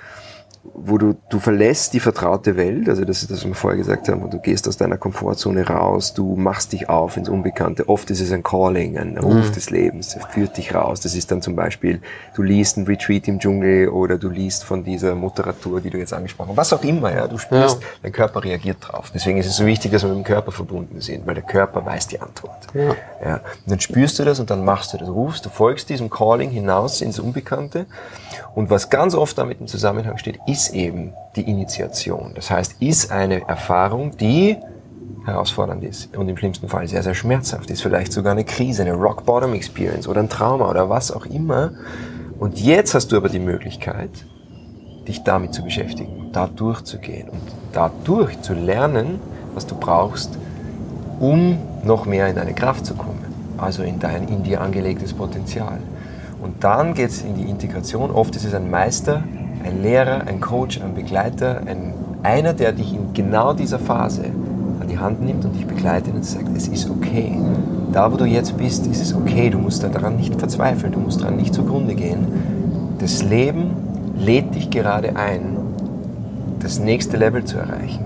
wo du, du verlässt die vertraute Welt, also das ist das, was wir vorher gesagt haben, wo du gehst aus deiner Komfortzone raus, du machst dich auf ins Unbekannte. Oft ist es ein Calling, ein Ruf mhm. des Lebens, der führt dich raus. Das ist dann zum Beispiel, du liest ein Retreat im Dschungel oder du liest von dieser Motorradtour, die du jetzt angesprochen hast. Was auch immer, ja, du spürst, ja. dein Körper reagiert drauf. Deswegen ist es so wichtig, dass wir mit dem Körper verbunden sind, weil der Körper weiß die Antwort. Ja. ja. Und dann spürst du das und dann machst du das, rufst, du folgst diesem Calling hinaus ins Unbekannte. Und was ganz oft damit im Zusammenhang steht, ist eben die Initiation. Das heißt, ist eine Erfahrung, die herausfordernd ist und im schlimmsten Fall sehr, sehr schmerzhaft ist. Vielleicht sogar eine Krise, eine Rock Bottom Experience oder ein Trauma oder was auch immer. Und jetzt hast du aber die Möglichkeit, dich damit zu beschäftigen, da durchzugehen und dadurch zu lernen, was du brauchst, um noch mehr in deine Kraft zu kommen. Also in dein in dir angelegtes Potenzial. Und dann geht es in die Integration. Oft ist es ein Meister, ein Lehrer, ein Coach, ein Begleiter, ein, einer, der dich in genau dieser Phase an die Hand nimmt und dich begleitet und sagt, es ist okay. Da, wo du jetzt bist, ist es okay. Du musst daran nicht verzweifeln, du musst daran nicht zugrunde gehen. Das Leben lädt dich gerade ein, das nächste Level zu erreichen.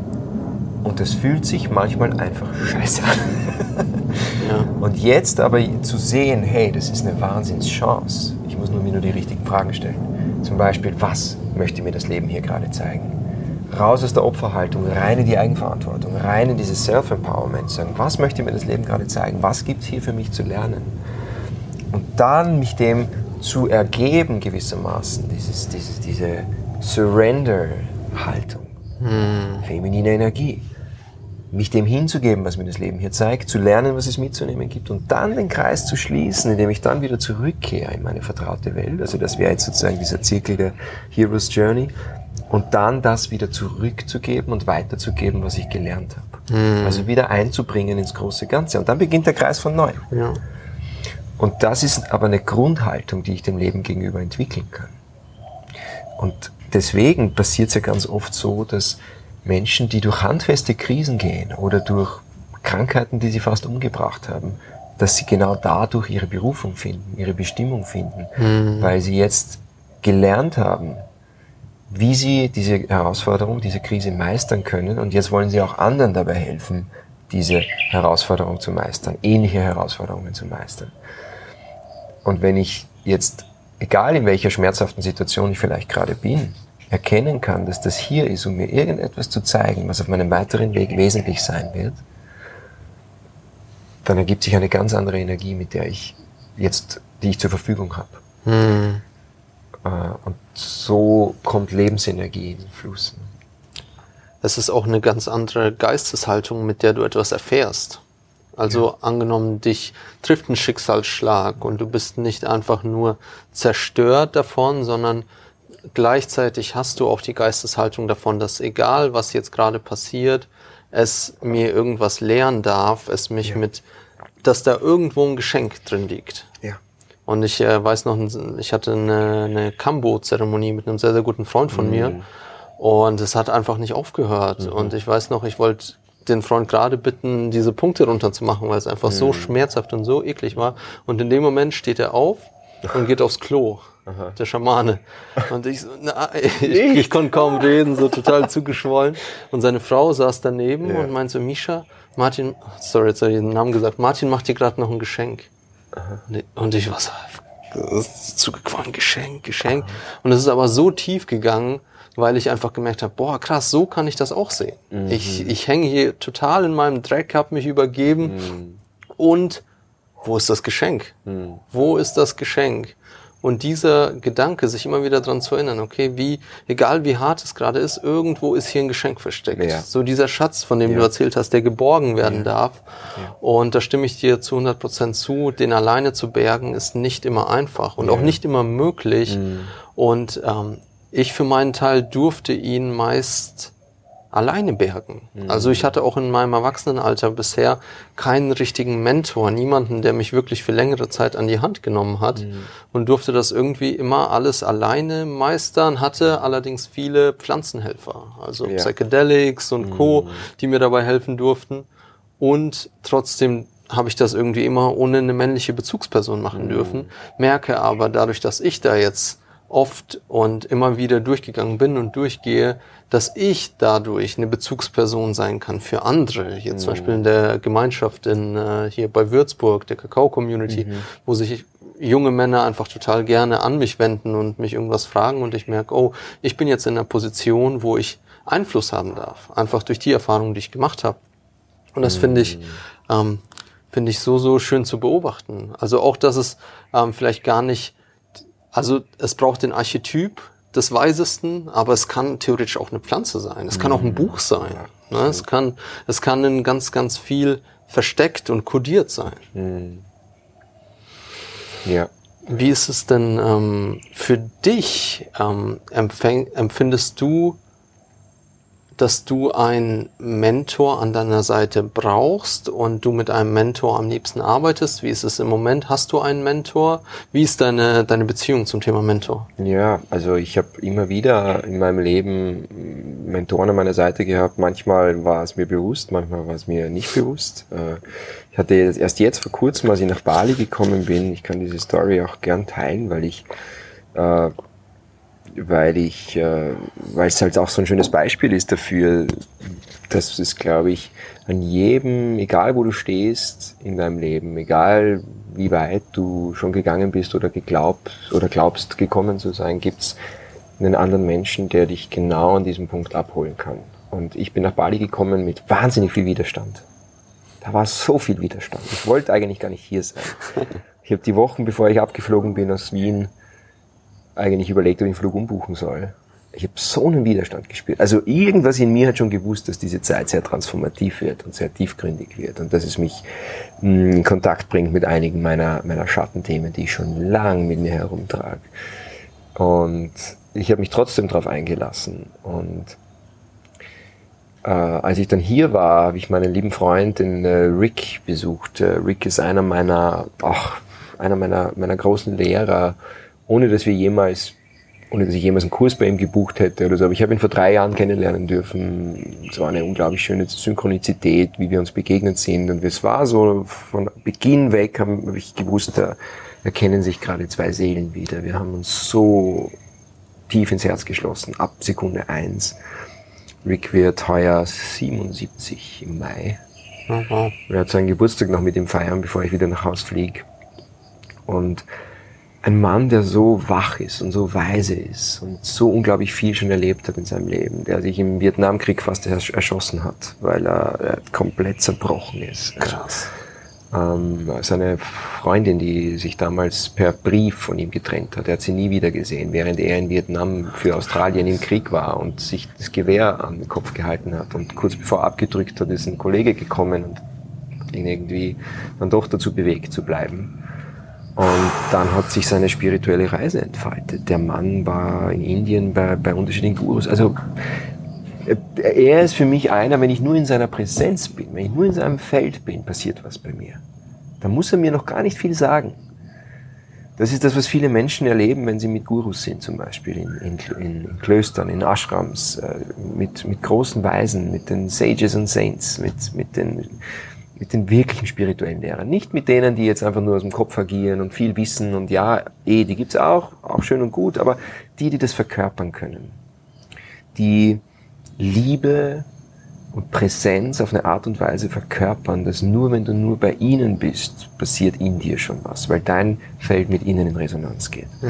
Und das fühlt sich manchmal einfach scheiße an. [LAUGHS] Ja. Und jetzt aber zu sehen, hey, das ist eine Wahnsinnschance. Ich muss nur mir nur die richtigen Fragen stellen. Zum Beispiel, was möchte mir das Leben hier gerade zeigen? Raus aus der Opferhaltung, rein in die Eigenverantwortung, rein in dieses Self-Empowerment. Sagen, was möchte mir das Leben gerade zeigen? Was gibt es hier für mich zu lernen? Und dann mich dem zu ergeben gewissermaßen, dieses, dieses, diese Surrender-Haltung, hm. feminine Energie mich dem hinzugeben, was mir das Leben hier zeigt, zu lernen, was es mitzunehmen gibt und dann den Kreis zu schließen, indem ich dann wieder zurückkehre in meine vertraute Welt. Also das wäre jetzt sozusagen dieser Zirkel der Hero's Journey und dann das wieder zurückzugeben und weiterzugeben, was ich gelernt habe. Mhm. Also wieder einzubringen ins große Ganze und dann beginnt der Kreis von neu. Ja. Und das ist aber eine Grundhaltung, die ich dem Leben gegenüber entwickeln kann. Und deswegen passiert es ja ganz oft so, dass Menschen, die durch handfeste Krisen gehen oder durch Krankheiten, die sie fast umgebracht haben, dass sie genau dadurch ihre Berufung finden, ihre Bestimmung finden, mhm. weil sie jetzt gelernt haben, wie sie diese Herausforderung, diese Krise meistern können und jetzt wollen sie auch anderen dabei helfen, diese Herausforderung zu meistern, ähnliche Herausforderungen zu meistern. Und wenn ich jetzt, egal in welcher schmerzhaften Situation ich vielleicht gerade bin, erkennen kann, dass das hier ist, um mir irgendetwas zu zeigen, was auf meinem weiteren Weg wesentlich sein wird, dann ergibt sich eine ganz andere Energie, mit der ich jetzt, die ich zur Verfügung habe. Hm. Und so kommt Lebensenergie in den Fluss. Es ist auch eine ganz andere Geisteshaltung, mit der du etwas erfährst. Also ja. angenommen, dich trifft ein Schicksalsschlag und du bist nicht einfach nur zerstört davon, sondern gleichzeitig hast du auch die Geisteshaltung davon, dass egal was jetzt gerade passiert, es mir irgendwas lehren darf, es mich ja. mit, dass da irgendwo ein Geschenk drin liegt. Ja. Und ich äh, weiß noch, ich hatte eine, eine Kambo-Zeremonie mit einem sehr, sehr guten Freund von mhm. mir. Und es hat einfach nicht aufgehört. Mhm. Und ich weiß noch, ich wollte den Freund gerade bitten, diese Punkte runterzumachen, weil es einfach mhm. so schmerzhaft und so eklig war. Und in dem Moment steht er auf und geht aufs Klo. Aha. Der Schamane. Und ich so, na, ich, [LAUGHS] ich konnte kaum reden, so total zugeschwollen. Und seine Frau saß daneben ja. und meinte so, Misha, Martin, sorry, jetzt habe ich den Namen gesagt, Martin macht dir gerade noch ein Geschenk. Aha. Und ich war so, zugequollen, Geschenk, Geschenk. Aha. Und es ist aber so tief gegangen, weil ich einfach gemerkt habe, boah, krass, so kann ich das auch sehen. Mhm. Ich, ich hänge hier total in meinem Dreck, habe mich übergeben mhm. und wo ist das Geschenk? Mhm. Wo ist das Geschenk? Und dieser Gedanke, sich immer wieder dran zu erinnern, okay, wie, egal wie hart es gerade ist, irgendwo ist hier ein Geschenk versteckt. Ja. So dieser Schatz, von dem ja. du erzählt hast, der geborgen werden ja. darf. Und da stimme ich dir zu 100 Prozent zu, den alleine zu bergen, ist nicht immer einfach und auch nicht immer möglich. Mhm. Und ähm, ich für meinen Teil durfte ihn meist alleine bergen. Mhm. Also ich hatte auch in meinem Erwachsenenalter bisher keinen richtigen Mentor, niemanden, der mich wirklich für längere Zeit an die Hand genommen hat mhm. und durfte das irgendwie immer alles alleine meistern, hatte allerdings viele Pflanzenhelfer, also ja. Psychedelics und mhm. Co., die mir dabei helfen durften und trotzdem habe ich das irgendwie immer ohne eine männliche Bezugsperson machen mhm. dürfen, merke aber dadurch, dass ich da jetzt oft und immer wieder durchgegangen bin und durchgehe, dass ich dadurch eine Bezugsperson sein kann für andere. Hier mhm. zum Beispiel in der Gemeinschaft in, äh, hier bei Würzburg, der Kakao-Community, mhm. wo sich junge Männer einfach total gerne an mich wenden und mich irgendwas fragen und ich merke, oh, ich bin jetzt in einer Position, wo ich Einfluss haben darf, einfach durch die Erfahrungen, die ich gemacht habe. Und das finde ich, mhm. ähm, finde ich so, so schön zu beobachten. Also auch, dass es ähm, vielleicht gar nicht also es braucht den Archetyp des Weisesten, aber es kann theoretisch auch eine Pflanze sein. Es kann auch ein mhm. Buch sein. Ne? Es kann, es kann in ganz, ganz viel versteckt und kodiert sein. Mhm. Ja. Wie ist es denn ähm, für dich? Ähm, empfindest du dass du einen Mentor an deiner Seite brauchst und du mit einem Mentor am liebsten arbeitest. Wie ist es im Moment? Hast du einen Mentor? Wie ist deine, deine Beziehung zum Thema Mentor? Ja, also ich habe immer wieder in meinem Leben Mentoren an meiner Seite gehabt. Manchmal war es mir bewusst, manchmal war es mir nicht bewusst. Äh, ich hatte erst jetzt vor kurzem, als ich nach Bali gekommen bin, ich kann diese Story auch gern teilen, weil ich äh, weil ich, äh, weil es halt auch so ein schönes Beispiel ist dafür, dass es, glaube ich, an jedem, egal wo du stehst in deinem Leben, egal wie weit du schon gegangen bist oder geglaubt oder glaubst gekommen zu sein, gibt's einen anderen Menschen, der dich genau an diesem Punkt abholen kann. Und ich bin nach Bali gekommen mit wahnsinnig viel Widerstand. Da war so viel Widerstand. Ich wollte eigentlich gar nicht hier sein. Ich habe die Wochen, bevor ich abgeflogen bin aus Wien, eigentlich überlegt, ob ich den Flug umbuchen soll. Ich habe so einen Widerstand gespürt. Also irgendwas in mir hat schon gewusst, dass diese Zeit sehr transformativ wird und sehr tiefgründig wird und dass es mich in Kontakt bringt mit einigen meiner, meiner Schattenthemen, die ich schon lang mit mir herumtrage. Und ich habe mich trotzdem darauf eingelassen. Und äh, als ich dann hier war, habe ich meinen lieben Freund, den äh, Rick, besucht. Äh, Rick ist einer meiner, ach, einer meiner, meiner großen Lehrer, ohne dass wir jemals ohne dass ich jemals einen Kurs bei ihm gebucht hätte oder so. Aber ich habe ihn vor drei Jahren kennenlernen dürfen. Es war eine unglaublich schöne Synchronizität, wie wir uns begegnet sind. Und es war so, von Beginn weg habe ich gewusst, da erkennen sich gerade zwei Seelen wieder. Wir haben uns so tief ins Herz geschlossen, ab Sekunde eins. Rick wird heuer 77 im Mai. Mhm. Er hat seinen Geburtstag noch mit ihm feiern, bevor ich wieder nach Haus fliege. Und ein Mann, der so wach ist und so weise ist und so unglaublich viel schon erlebt hat in seinem Leben, der sich im Vietnamkrieg fast erschossen hat, weil er, er komplett zerbrochen ist. Krass. Ähm, seine Freundin, die sich damals per Brief von ihm getrennt hat, er hat sie nie wieder gesehen, während er in Vietnam für Australien im Krieg war und sich das Gewehr an den Kopf gehalten hat. Und kurz bevor er abgedrückt hat, ist ein Kollege gekommen und ihn irgendwie dann doch dazu bewegt zu bleiben. Und dann hat sich seine spirituelle Reise entfaltet. Der Mann war in Indien bei, bei unterschiedlichen Gurus. Also er ist für mich einer, wenn ich nur in seiner Präsenz bin, wenn ich nur in seinem Feld bin, passiert was bei mir. Da muss er mir noch gar nicht viel sagen. Das ist das, was viele Menschen erleben, wenn sie mit Gurus sind, zum Beispiel in, in, in Klöstern, in Ashrams, äh, mit, mit großen Weisen, mit den Sages und Saints, mit, mit den mit den wirklichen spirituellen Lehrern. Nicht mit denen, die jetzt einfach nur aus dem Kopf agieren und viel wissen und ja, eh, die gibt's auch, auch schön und gut, aber die, die das verkörpern können. Die Liebe und Präsenz auf eine Art und Weise verkörpern, dass nur wenn du nur bei ihnen bist, passiert in dir schon was, weil dein Feld mit ihnen in Resonanz geht. Mhm.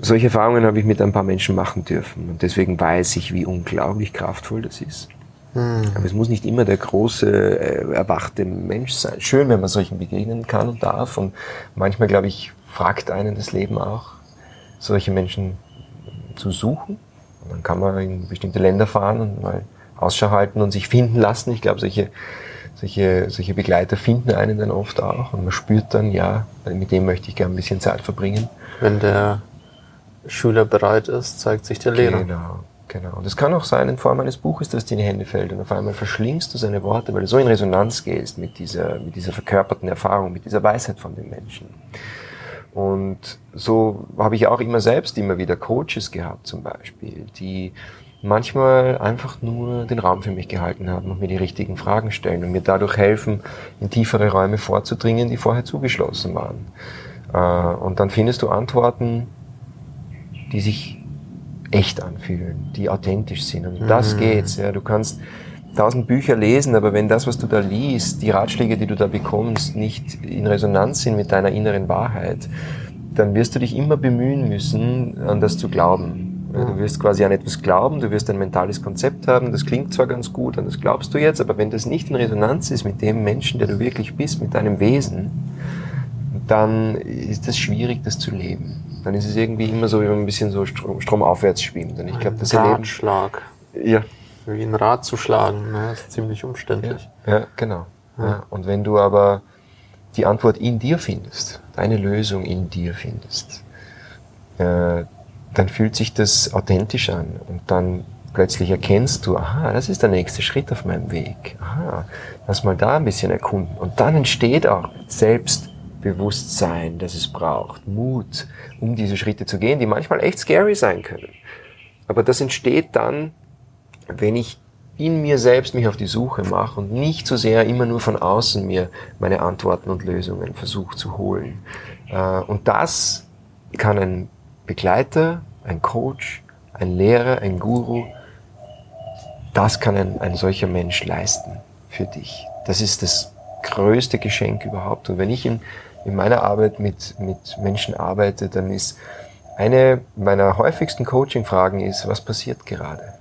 Solche Erfahrungen habe ich mit ein paar Menschen machen dürfen und deswegen weiß ich, wie unglaublich kraftvoll das ist. Mhm. Aber es muss nicht immer der große, äh, erwachte Mensch sein. Schön, wenn man solchen begegnen kann und darf. Und manchmal, glaube ich, fragt einen das Leben auch, solche Menschen zu suchen. Und dann kann man in bestimmte Länder fahren und mal Ausschau halten und sich finden lassen. Ich glaube, solche, solche, solche Begleiter finden einen dann oft auch. Und man spürt dann, ja, mit dem möchte ich gerne ein bisschen Zeit verbringen. Wenn der Schüler bereit ist, zeigt sich der Lehrer. Genau. Genau. Und es kann auch sein, in Form eines Buches, das dir in die Hände fällt und auf einmal verschlingst du seine Worte, weil du so in Resonanz gehst mit dieser, mit dieser verkörperten Erfahrung, mit dieser Weisheit von den Menschen. Und so habe ich auch immer selbst immer wieder Coaches gehabt zum Beispiel, die manchmal einfach nur den Raum für mich gehalten haben und mir die richtigen Fragen stellen und mir dadurch helfen, in tiefere Räume vorzudringen, die vorher zugeschlossen waren. Äh, und dann findest du Antworten, die sich echt anfühlen, die authentisch sind. Und mhm. das geht's. Ja. Du kannst tausend Bücher lesen, aber wenn das, was du da liest, die Ratschläge, die du da bekommst, nicht in Resonanz sind mit deiner inneren Wahrheit, dann wirst du dich immer bemühen müssen, an das zu glauben. Du wirst quasi an etwas glauben, du wirst ein mentales Konzept haben, das klingt zwar ganz gut, an das glaubst du jetzt, aber wenn das nicht in Resonanz ist mit dem Menschen, der du wirklich bist, mit deinem Wesen, dann ist es schwierig, das zu leben dann ist es irgendwie immer so, wie man ein bisschen so Strom, stromaufwärts schwimmt. Und ich glaube, das Ratschlag. Ja. Wie ein Rad zu schlagen, ne? ist ziemlich umständlich. Ja, ja genau. Ja. Ja. Und wenn du aber die Antwort in dir findest, deine Lösung in dir findest, äh, dann fühlt sich das authentisch an und dann plötzlich erkennst du, aha, das ist der nächste Schritt auf meinem Weg. Aha, lass mal da ein bisschen erkunden. Und dann entsteht auch selbst Bewusstsein, das es braucht, Mut, um diese Schritte zu gehen, die manchmal echt scary sein können. Aber das entsteht dann, wenn ich in mir selbst mich auf die Suche mache und nicht so sehr immer nur von außen mir meine Antworten und Lösungen versuche zu holen. Äh, und das kann ein Begleiter, ein Coach, ein Lehrer, ein Guru, das kann ein, ein solcher Mensch leisten für dich. Das ist das größte Geschenk überhaupt. Und wenn ich in in meiner Arbeit mit, mit Menschen arbeite, dann ist eine meiner häufigsten Coaching-Fragen ist, was passiert gerade?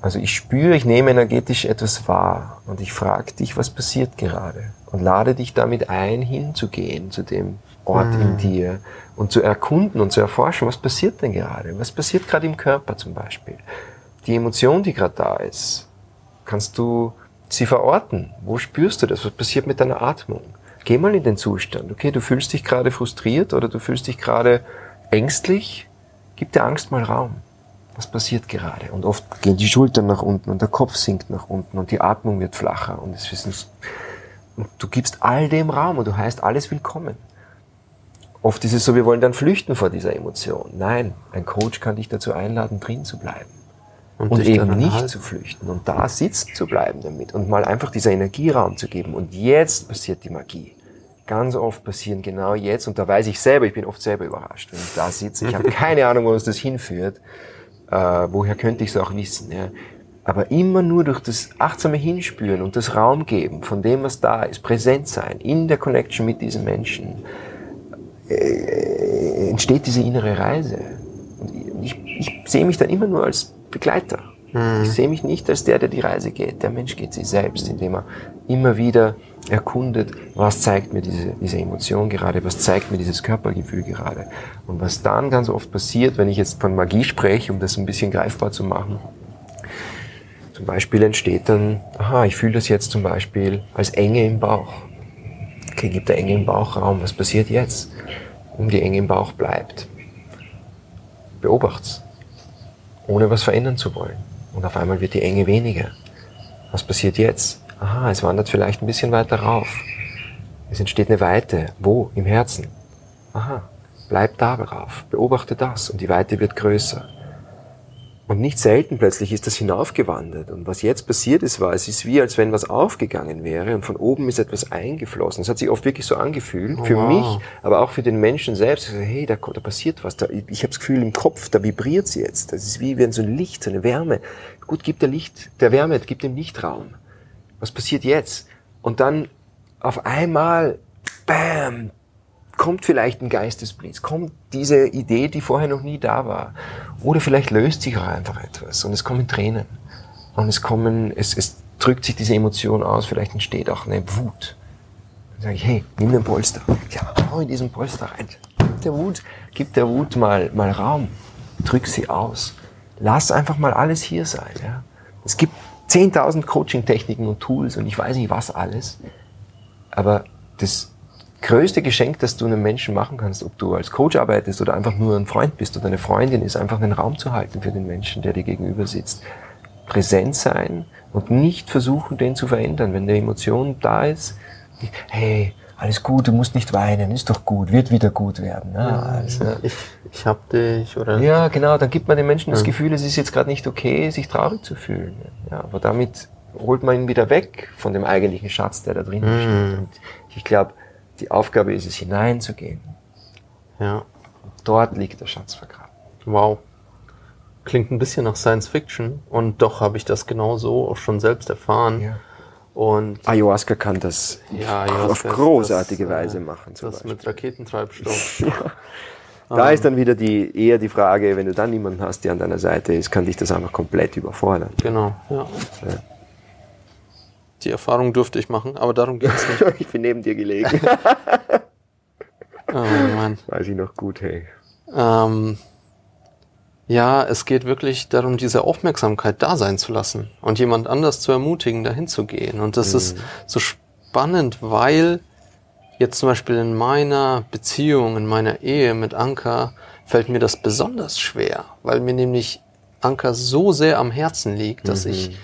Also ich spüre, ich nehme energetisch etwas wahr und ich frage dich, was passiert gerade? Und lade dich damit ein, hinzugehen zu dem Ort mhm. in dir und zu erkunden und zu erforschen, was passiert denn gerade? Was passiert gerade im Körper zum Beispiel? Die Emotion, die gerade da ist, kannst du sie verorten? Wo spürst du das? Was passiert mit deiner Atmung? Geh mal in den Zustand. Okay, du fühlst dich gerade frustriert oder du fühlst dich gerade ängstlich. Gib der Angst mal Raum. Was passiert gerade? Und oft gehen die Schultern nach unten und der Kopf sinkt nach unten und die Atmung wird flacher und es ist, und du gibst all dem Raum und du heißt alles willkommen. oft ist es so, wir wollen dann flüchten vor dieser Emotion. Nein, ein Coach kann dich dazu einladen, drin zu bleiben. Und, und eben nicht halten. zu flüchten und da sitzen zu bleiben damit und mal einfach dieser Energieraum zu geben. Und jetzt passiert die Magie. Ganz oft passieren genau jetzt, und da weiß ich selber, ich bin oft selber überrascht, wenn ich da sitze. Ich habe keine Ahnung, wo uns das hinführt. Äh, woher könnte ich es auch wissen? Ja? Aber immer nur durch das achtsame Hinspüren und das Raumgeben von dem, was da ist, präsent sein, in der Connection mit diesen Menschen, äh, entsteht diese innere Reise. Und ich, ich sehe mich dann immer nur als Begleiter. Mhm. Ich sehe mich nicht als der, der die Reise geht. Der Mensch geht sie selbst, indem er immer wieder erkundet, was zeigt mir diese, diese Emotion gerade, was zeigt mir dieses Körpergefühl gerade. Und was dann ganz oft passiert, wenn ich jetzt von Magie spreche, um das ein bisschen greifbar zu machen, zum Beispiel entsteht dann, aha, ich fühle das jetzt zum Beispiel als Enge im Bauch. Okay, gibt der Enge im Bauchraum, was passiert jetzt? Und die Enge im Bauch bleibt. Beobacht's ohne was verändern zu wollen. Und auf einmal wird die Enge weniger. Was passiert jetzt? Aha, es wandert vielleicht ein bisschen weiter rauf. Es entsteht eine Weite. Wo? Im Herzen. Aha, bleib da drauf. Beobachte das und die Weite wird größer. Und nicht selten plötzlich ist das hinaufgewandert. Und was jetzt passiert ist, war, es ist wie, als wenn was aufgegangen wäre und von oben ist etwas eingeflossen. Es hat sich oft wirklich so angefühlt, oh, für wow. mich, aber auch für den Menschen selbst. Hey, da, da passiert was. Da, ich habe das Gefühl im Kopf, da vibriert es jetzt. Das ist wie wenn so ein Licht, so eine Wärme. Gut, gibt der Licht, der Wärme, gibt dem Lichtraum. Was passiert jetzt? Und dann auf einmal, bam, kommt vielleicht ein Geistesblitz, kommt diese Idee, die vorher noch nie da war. Oder vielleicht löst sich auch einfach etwas und es kommen Tränen. Und es kommen, es, es drückt sich diese Emotion aus, vielleicht entsteht auch eine Wut. Dann sage ich, hey, nimm den Polster. Ja, hau in diesen Polster rein. Gib der Wut, gib der Wut mal, mal Raum. Drück sie aus. Lass einfach mal alles hier sein. Ja? Es gibt 10.000 Coaching-Techniken und Tools und ich weiß nicht was alles. Aber das größte Geschenk, das du einem Menschen machen kannst, ob du als Coach arbeitest oder einfach nur ein Freund bist oder eine Freundin, ist einfach einen Raum zu halten für den Menschen, der dir gegenüber sitzt. Präsent sein und nicht versuchen, den zu verändern. Wenn eine Emotion da ist, hey, alles gut, du musst nicht weinen, ist doch gut, wird wieder gut werden. Ja, also, ich, ich hab dich, oder? Ja, genau, dann gibt man den Menschen das Gefühl, es ist jetzt gerade nicht okay, sich traurig zu fühlen. Ja, aber damit holt man ihn wieder weg von dem eigentlichen Schatz, der da drin mhm. steht. Und ich glaube, die Aufgabe ist es, hineinzugehen. Ja. Dort liegt der Schatz vergraben. Wow. Klingt ein bisschen nach Science Fiction und doch habe ich das genauso auch schon selbst erfahren. Ja. Und Ayahuasca kann das ja, auf großartige das, Weise machen. das Beispiel. mit Raketentreibstoff. [LAUGHS] ja. Da um, ist dann wieder die, eher die Frage, wenn du dann niemanden hast, der an deiner Seite ist, kann dich das einfach komplett überfordern. Genau, ja. ja. Die Erfahrung durfte ich machen, aber darum geht es nicht. [LAUGHS] ich bin neben dir gelegen. [LAUGHS] oh Mann. Weiß ich noch gut, hey. Ähm, ja, es geht wirklich darum, diese Aufmerksamkeit da sein zu lassen und jemand anders zu ermutigen, dahin zu gehen. Und das mhm. ist so spannend, weil jetzt zum Beispiel in meiner Beziehung, in meiner Ehe mit Anka, fällt mir das besonders schwer, weil mir nämlich Anka so sehr am Herzen liegt, dass mhm. ich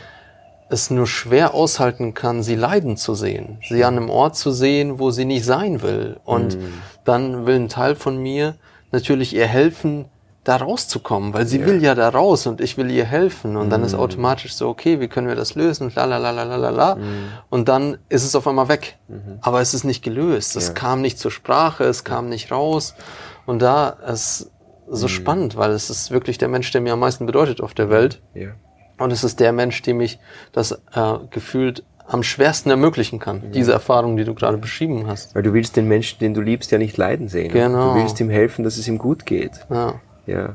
es nur schwer aushalten kann, sie leiden zu sehen, sie an einem Ort zu sehen, wo sie nicht sein will. Und mhm. dann will ein Teil von mir natürlich ihr helfen, da rauszukommen, weil sie ja. will ja da raus und ich will ihr helfen. Und mhm. dann ist mhm. automatisch so, okay, wie können wir das lösen? La la la la la la. Mhm. Und dann ist es auf einmal weg. Mhm. Aber es ist nicht gelöst. Es ja. kam nicht zur Sprache, es kam nicht raus. Und da ist so mhm. spannend, weil es ist wirklich der Mensch, der mir am meisten bedeutet auf der Welt. Ja. Und es ist der Mensch, dem ich das äh, gefühlt am schwersten ermöglichen kann, ja. diese Erfahrung, die du gerade beschrieben hast. Weil du willst den Menschen, den du liebst, ja nicht leiden sehen. Genau. Du willst ihm helfen, dass es ihm gut geht. Ja. ja.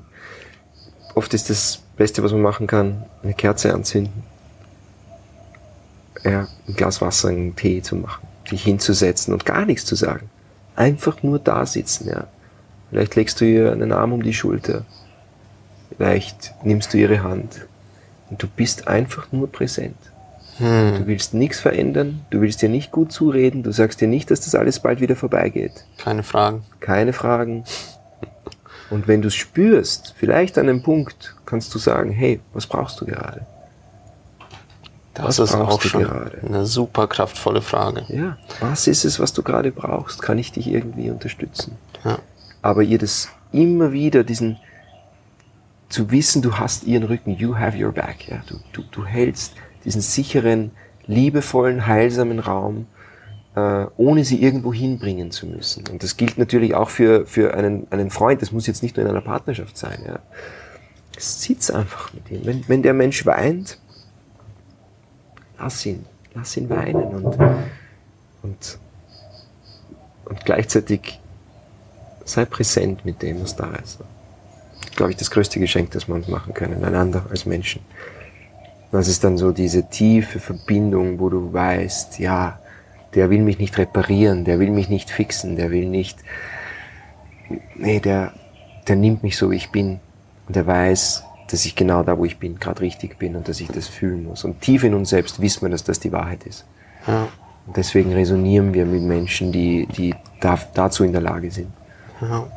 Oft ist das Beste, was man machen kann, eine Kerze anzünden. Ja, ein Glas Wasser, einen Tee zu machen, sich hinzusetzen und gar nichts zu sagen. Einfach nur da sitzen, ja. Vielleicht legst du ihr einen Arm um die Schulter. Vielleicht nimmst du ihre Hand und du bist einfach nur präsent. Hm. Du willst nichts verändern, du willst dir nicht gut zureden, du sagst dir nicht, dass das alles bald wieder vorbeigeht. Keine Fragen. Keine Fragen. Und wenn du es spürst, vielleicht an einem Punkt, kannst du sagen, hey, was brauchst du gerade? Das was ist auch schon gerade? eine super kraftvolle Frage. Ja, was ist es, was du gerade brauchst? Kann ich dich irgendwie unterstützen? Ja. aber ihr das immer wieder, diesen, zu wissen, du hast ihren Rücken, you have your back, ja, du, du, du hältst diesen sicheren, liebevollen, heilsamen Raum, äh, ohne sie irgendwo hinbringen zu müssen. Und das gilt natürlich auch für, für einen, einen Freund, das muss jetzt nicht nur in einer Partnerschaft sein, ja. Sitz einfach mit ihm. Wenn, wenn der Mensch weint, lass ihn, lass ihn weinen und, und, und gleichzeitig sei präsent mit dem, was da ist. Glaube ich, das größte Geschenk, das wir uns machen können, einander als Menschen. Das ist dann so diese tiefe Verbindung, wo du weißt, ja, der will mich nicht reparieren, der will mich nicht fixen, der will nicht, nee, der, der nimmt mich so, wie ich bin. Und er weiß, dass ich genau da, wo ich bin, gerade richtig bin und dass ich das fühlen muss. Und tief in uns selbst wissen wir, dass das die Wahrheit ist. Ja. Und deswegen resonieren wir mit Menschen, die, die da, dazu in der Lage sind. Ja.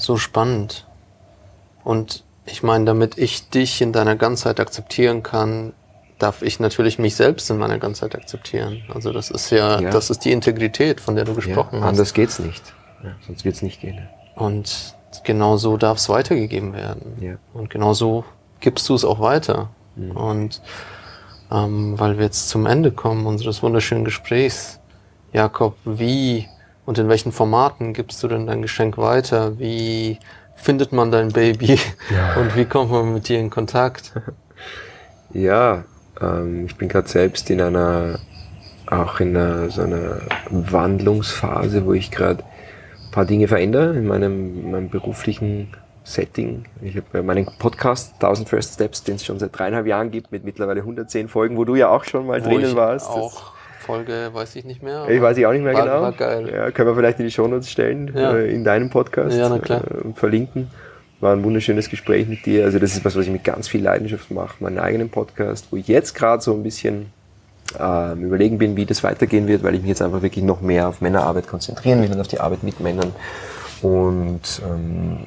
So spannend. Und ich meine, damit ich dich in deiner Ganzheit akzeptieren kann, darf ich natürlich mich selbst in meiner Ganzheit akzeptieren. Also das ist ja, ja. das ist die Integrität, von der du gesprochen ja, hast. Anders geht's nicht. Ja, sonst wird's nicht gehen. Und genau so darf es weitergegeben werden. Ja. Und genau so gibst du es auch weiter. Mhm. Und ähm, weil wir jetzt zum Ende kommen unseres wunderschönen Gesprächs, Jakob, wie und in welchen Formaten gibst du denn dein Geschenk weiter? Wie findet man dein Baby ja. [LAUGHS] und wie kommt man mit dir in Kontakt? [LAUGHS] Ja, ähm, ich bin gerade selbst in einer, auch in einer, so einer Wandlungsphase, wo ich gerade paar Dinge verändere in meinem, meinem beruflichen Setting. Ich habe meinen Podcast 1000 First Steps, den es schon seit dreieinhalb Jahren gibt, mit mittlerweile 110 Folgen, wo du ja auch schon mal wo drinnen warst. Auch Folge weiß ich nicht mehr. Ich weiß ich auch nicht mehr war, genau. War geil. Ja, können wir vielleicht in die Shownotes stellen, ja. äh, in deinem Podcast ja, na klar. Äh, und verlinken. War ein wunderschönes Gespräch mit dir. Also das ist was, was ich mit ganz viel Leidenschaft mache. Meinen eigenen Podcast, wo ich jetzt gerade so ein bisschen ähm, überlegen bin, wie das weitergehen wird, weil ich mich jetzt einfach wirklich noch mehr auf Männerarbeit konzentrieren will und auf die Arbeit mit Männern. Und ähm,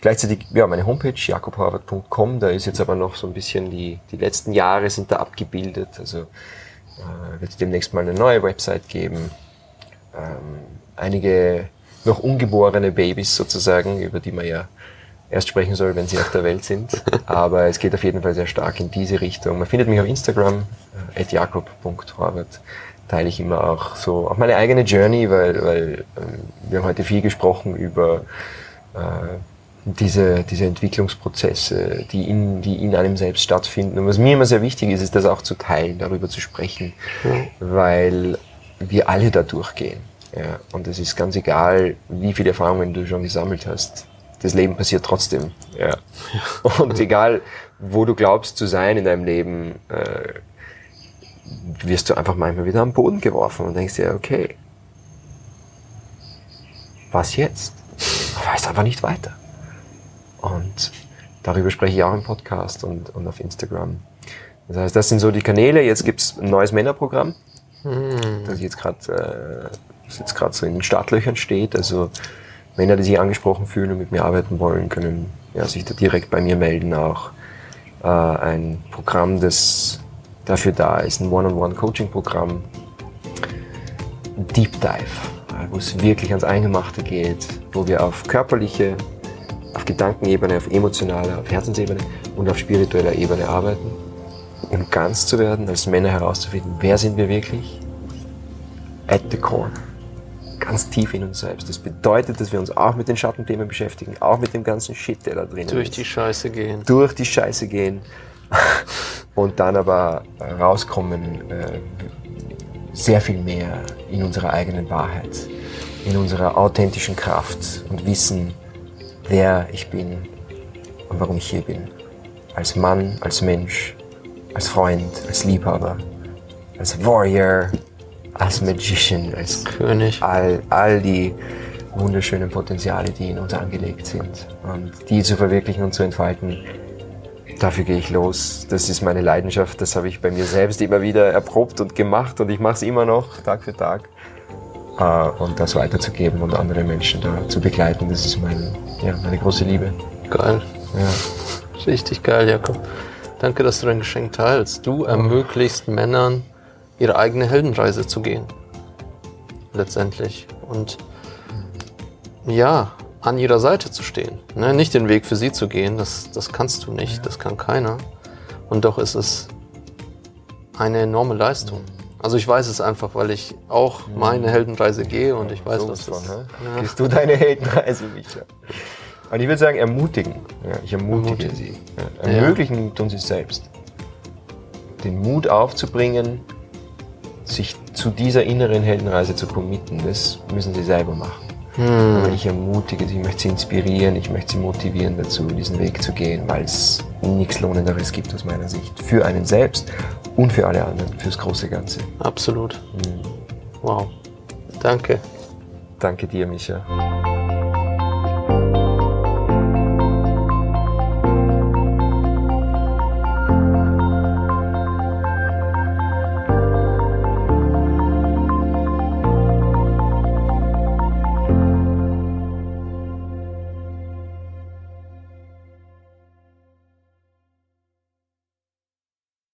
gleichzeitig, ja, meine Homepage jakobharvard.com, da ist jetzt aber noch so ein bisschen die, die letzten Jahre sind da abgebildet. Also äh, wird es demnächst mal eine neue Website geben. Ähm, einige noch ungeborene Babys sozusagen, über die man ja erst sprechen soll, wenn sie auf der Welt sind. [LAUGHS] Aber es geht auf jeden Fall sehr stark in diese Richtung. Man findet mich auf Instagram, äh, jakob.horvath. Teile ich immer auch so, auch meine eigene Journey, weil, weil äh, wir haben heute viel gesprochen über äh, diese, diese Entwicklungsprozesse, die in, die in einem selbst stattfinden. Und was mir immer sehr wichtig ist, ist das auch zu teilen, darüber zu sprechen, ja. weil wir alle da durchgehen. Ja, und es ist ganz egal, wie viele Erfahrungen du schon gesammelt hast das Leben passiert trotzdem. Ja. Und egal, wo du glaubst zu sein in deinem Leben, äh, wirst du einfach manchmal wieder am Boden geworfen und denkst dir, okay, was jetzt? Ich weiß einfach nicht weiter. Und darüber spreche ich auch im Podcast und, und auf Instagram. Das heißt, das sind so die Kanäle. Jetzt gibt's ein neues Männerprogramm, hm. das jetzt gerade äh, so in den Startlöchern steht. Also Männer, die sich angesprochen fühlen und mit mir arbeiten wollen, können ja, sich da direkt bei mir melden. Auch äh, ein Programm, das dafür da ist, ein One-on-One-Coaching-Programm, Deep Dive, wo es wirklich ans Eingemachte geht, wo wir auf körperliche, auf Gedankenebene, auf emotionale, auf Herzensebene und auf spiritueller Ebene arbeiten, um ganz zu werden, als Männer herauszufinden, wer sind wir wirklich? At the core ganz tief in uns selbst. Das bedeutet, dass wir uns auch mit den Schattenthemen beschäftigen, auch mit dem ganzen Shit, der da drin ist. Durch die Scheiße gehen. Durch die Scheiße gehen. [LAUGHS] Und dann aber rauskommen, äh, sehr viel mehr in unserer eigenen Wahrheit, in unserer authentischen Kraft und wissen, wer ich bin und warum ich hier bin. Als Mann, als Mensch, als Freund, als Liebhaber, als Warrior, als Magician, als König. All, all die wunderschönen Potenziale, die in uns angelegt sind. Und die zu verwirklichen und zu entfalten, dafür gehe ich los. Das ist meine Leidenschaft. Das habe ich bei mir selbst immer wieder erprobt und gemacht und ich mache es immer noch, Tag für Tag. Äh, und das weiterzugeben und andere Menschen da zu begleiten, das ist mein, ja, meine große Liebe. Geil. Ja. Richtig geil, Jakob. Danke, dass du dein Geschenk teilst. Du ermöglichst Männern, ihre eigene Heldenreise zu gehen. Letztendlich. Und ja, an ihrer Seite zu stehen. Ne? Nicht den Weg für sie zu gehen, das, das kannst du nicht, das kann keiner. Und doch ist es eine enorme Leistung. Also ich weiß es einfach, weil ich auch meine Heldenreise gehe und ich weiß, So was von, das ne? Ja. Gehst du deine Heldenreise, Micha? Und ich würde sagen, ermutigen. Ja, ich ermutige Ermutigen. sie. Ja, ermöglichen tun sie selbst. Den Mut aufzubringen, sich zu dieser inneren Heldenreise zu committen, das müssen sie selber machen. Aber ich ermutige sie, ich möchte sie inspirieren, ich möchte sie motivieren dazu, diesen Weg zu gehen, weil es nichts Lohnenderes gibt aus meiner Sicht. Für einen selbst und für alle anderen, fürs große Ganze. Absolut. Wow. Danke. Danke dir, Micha.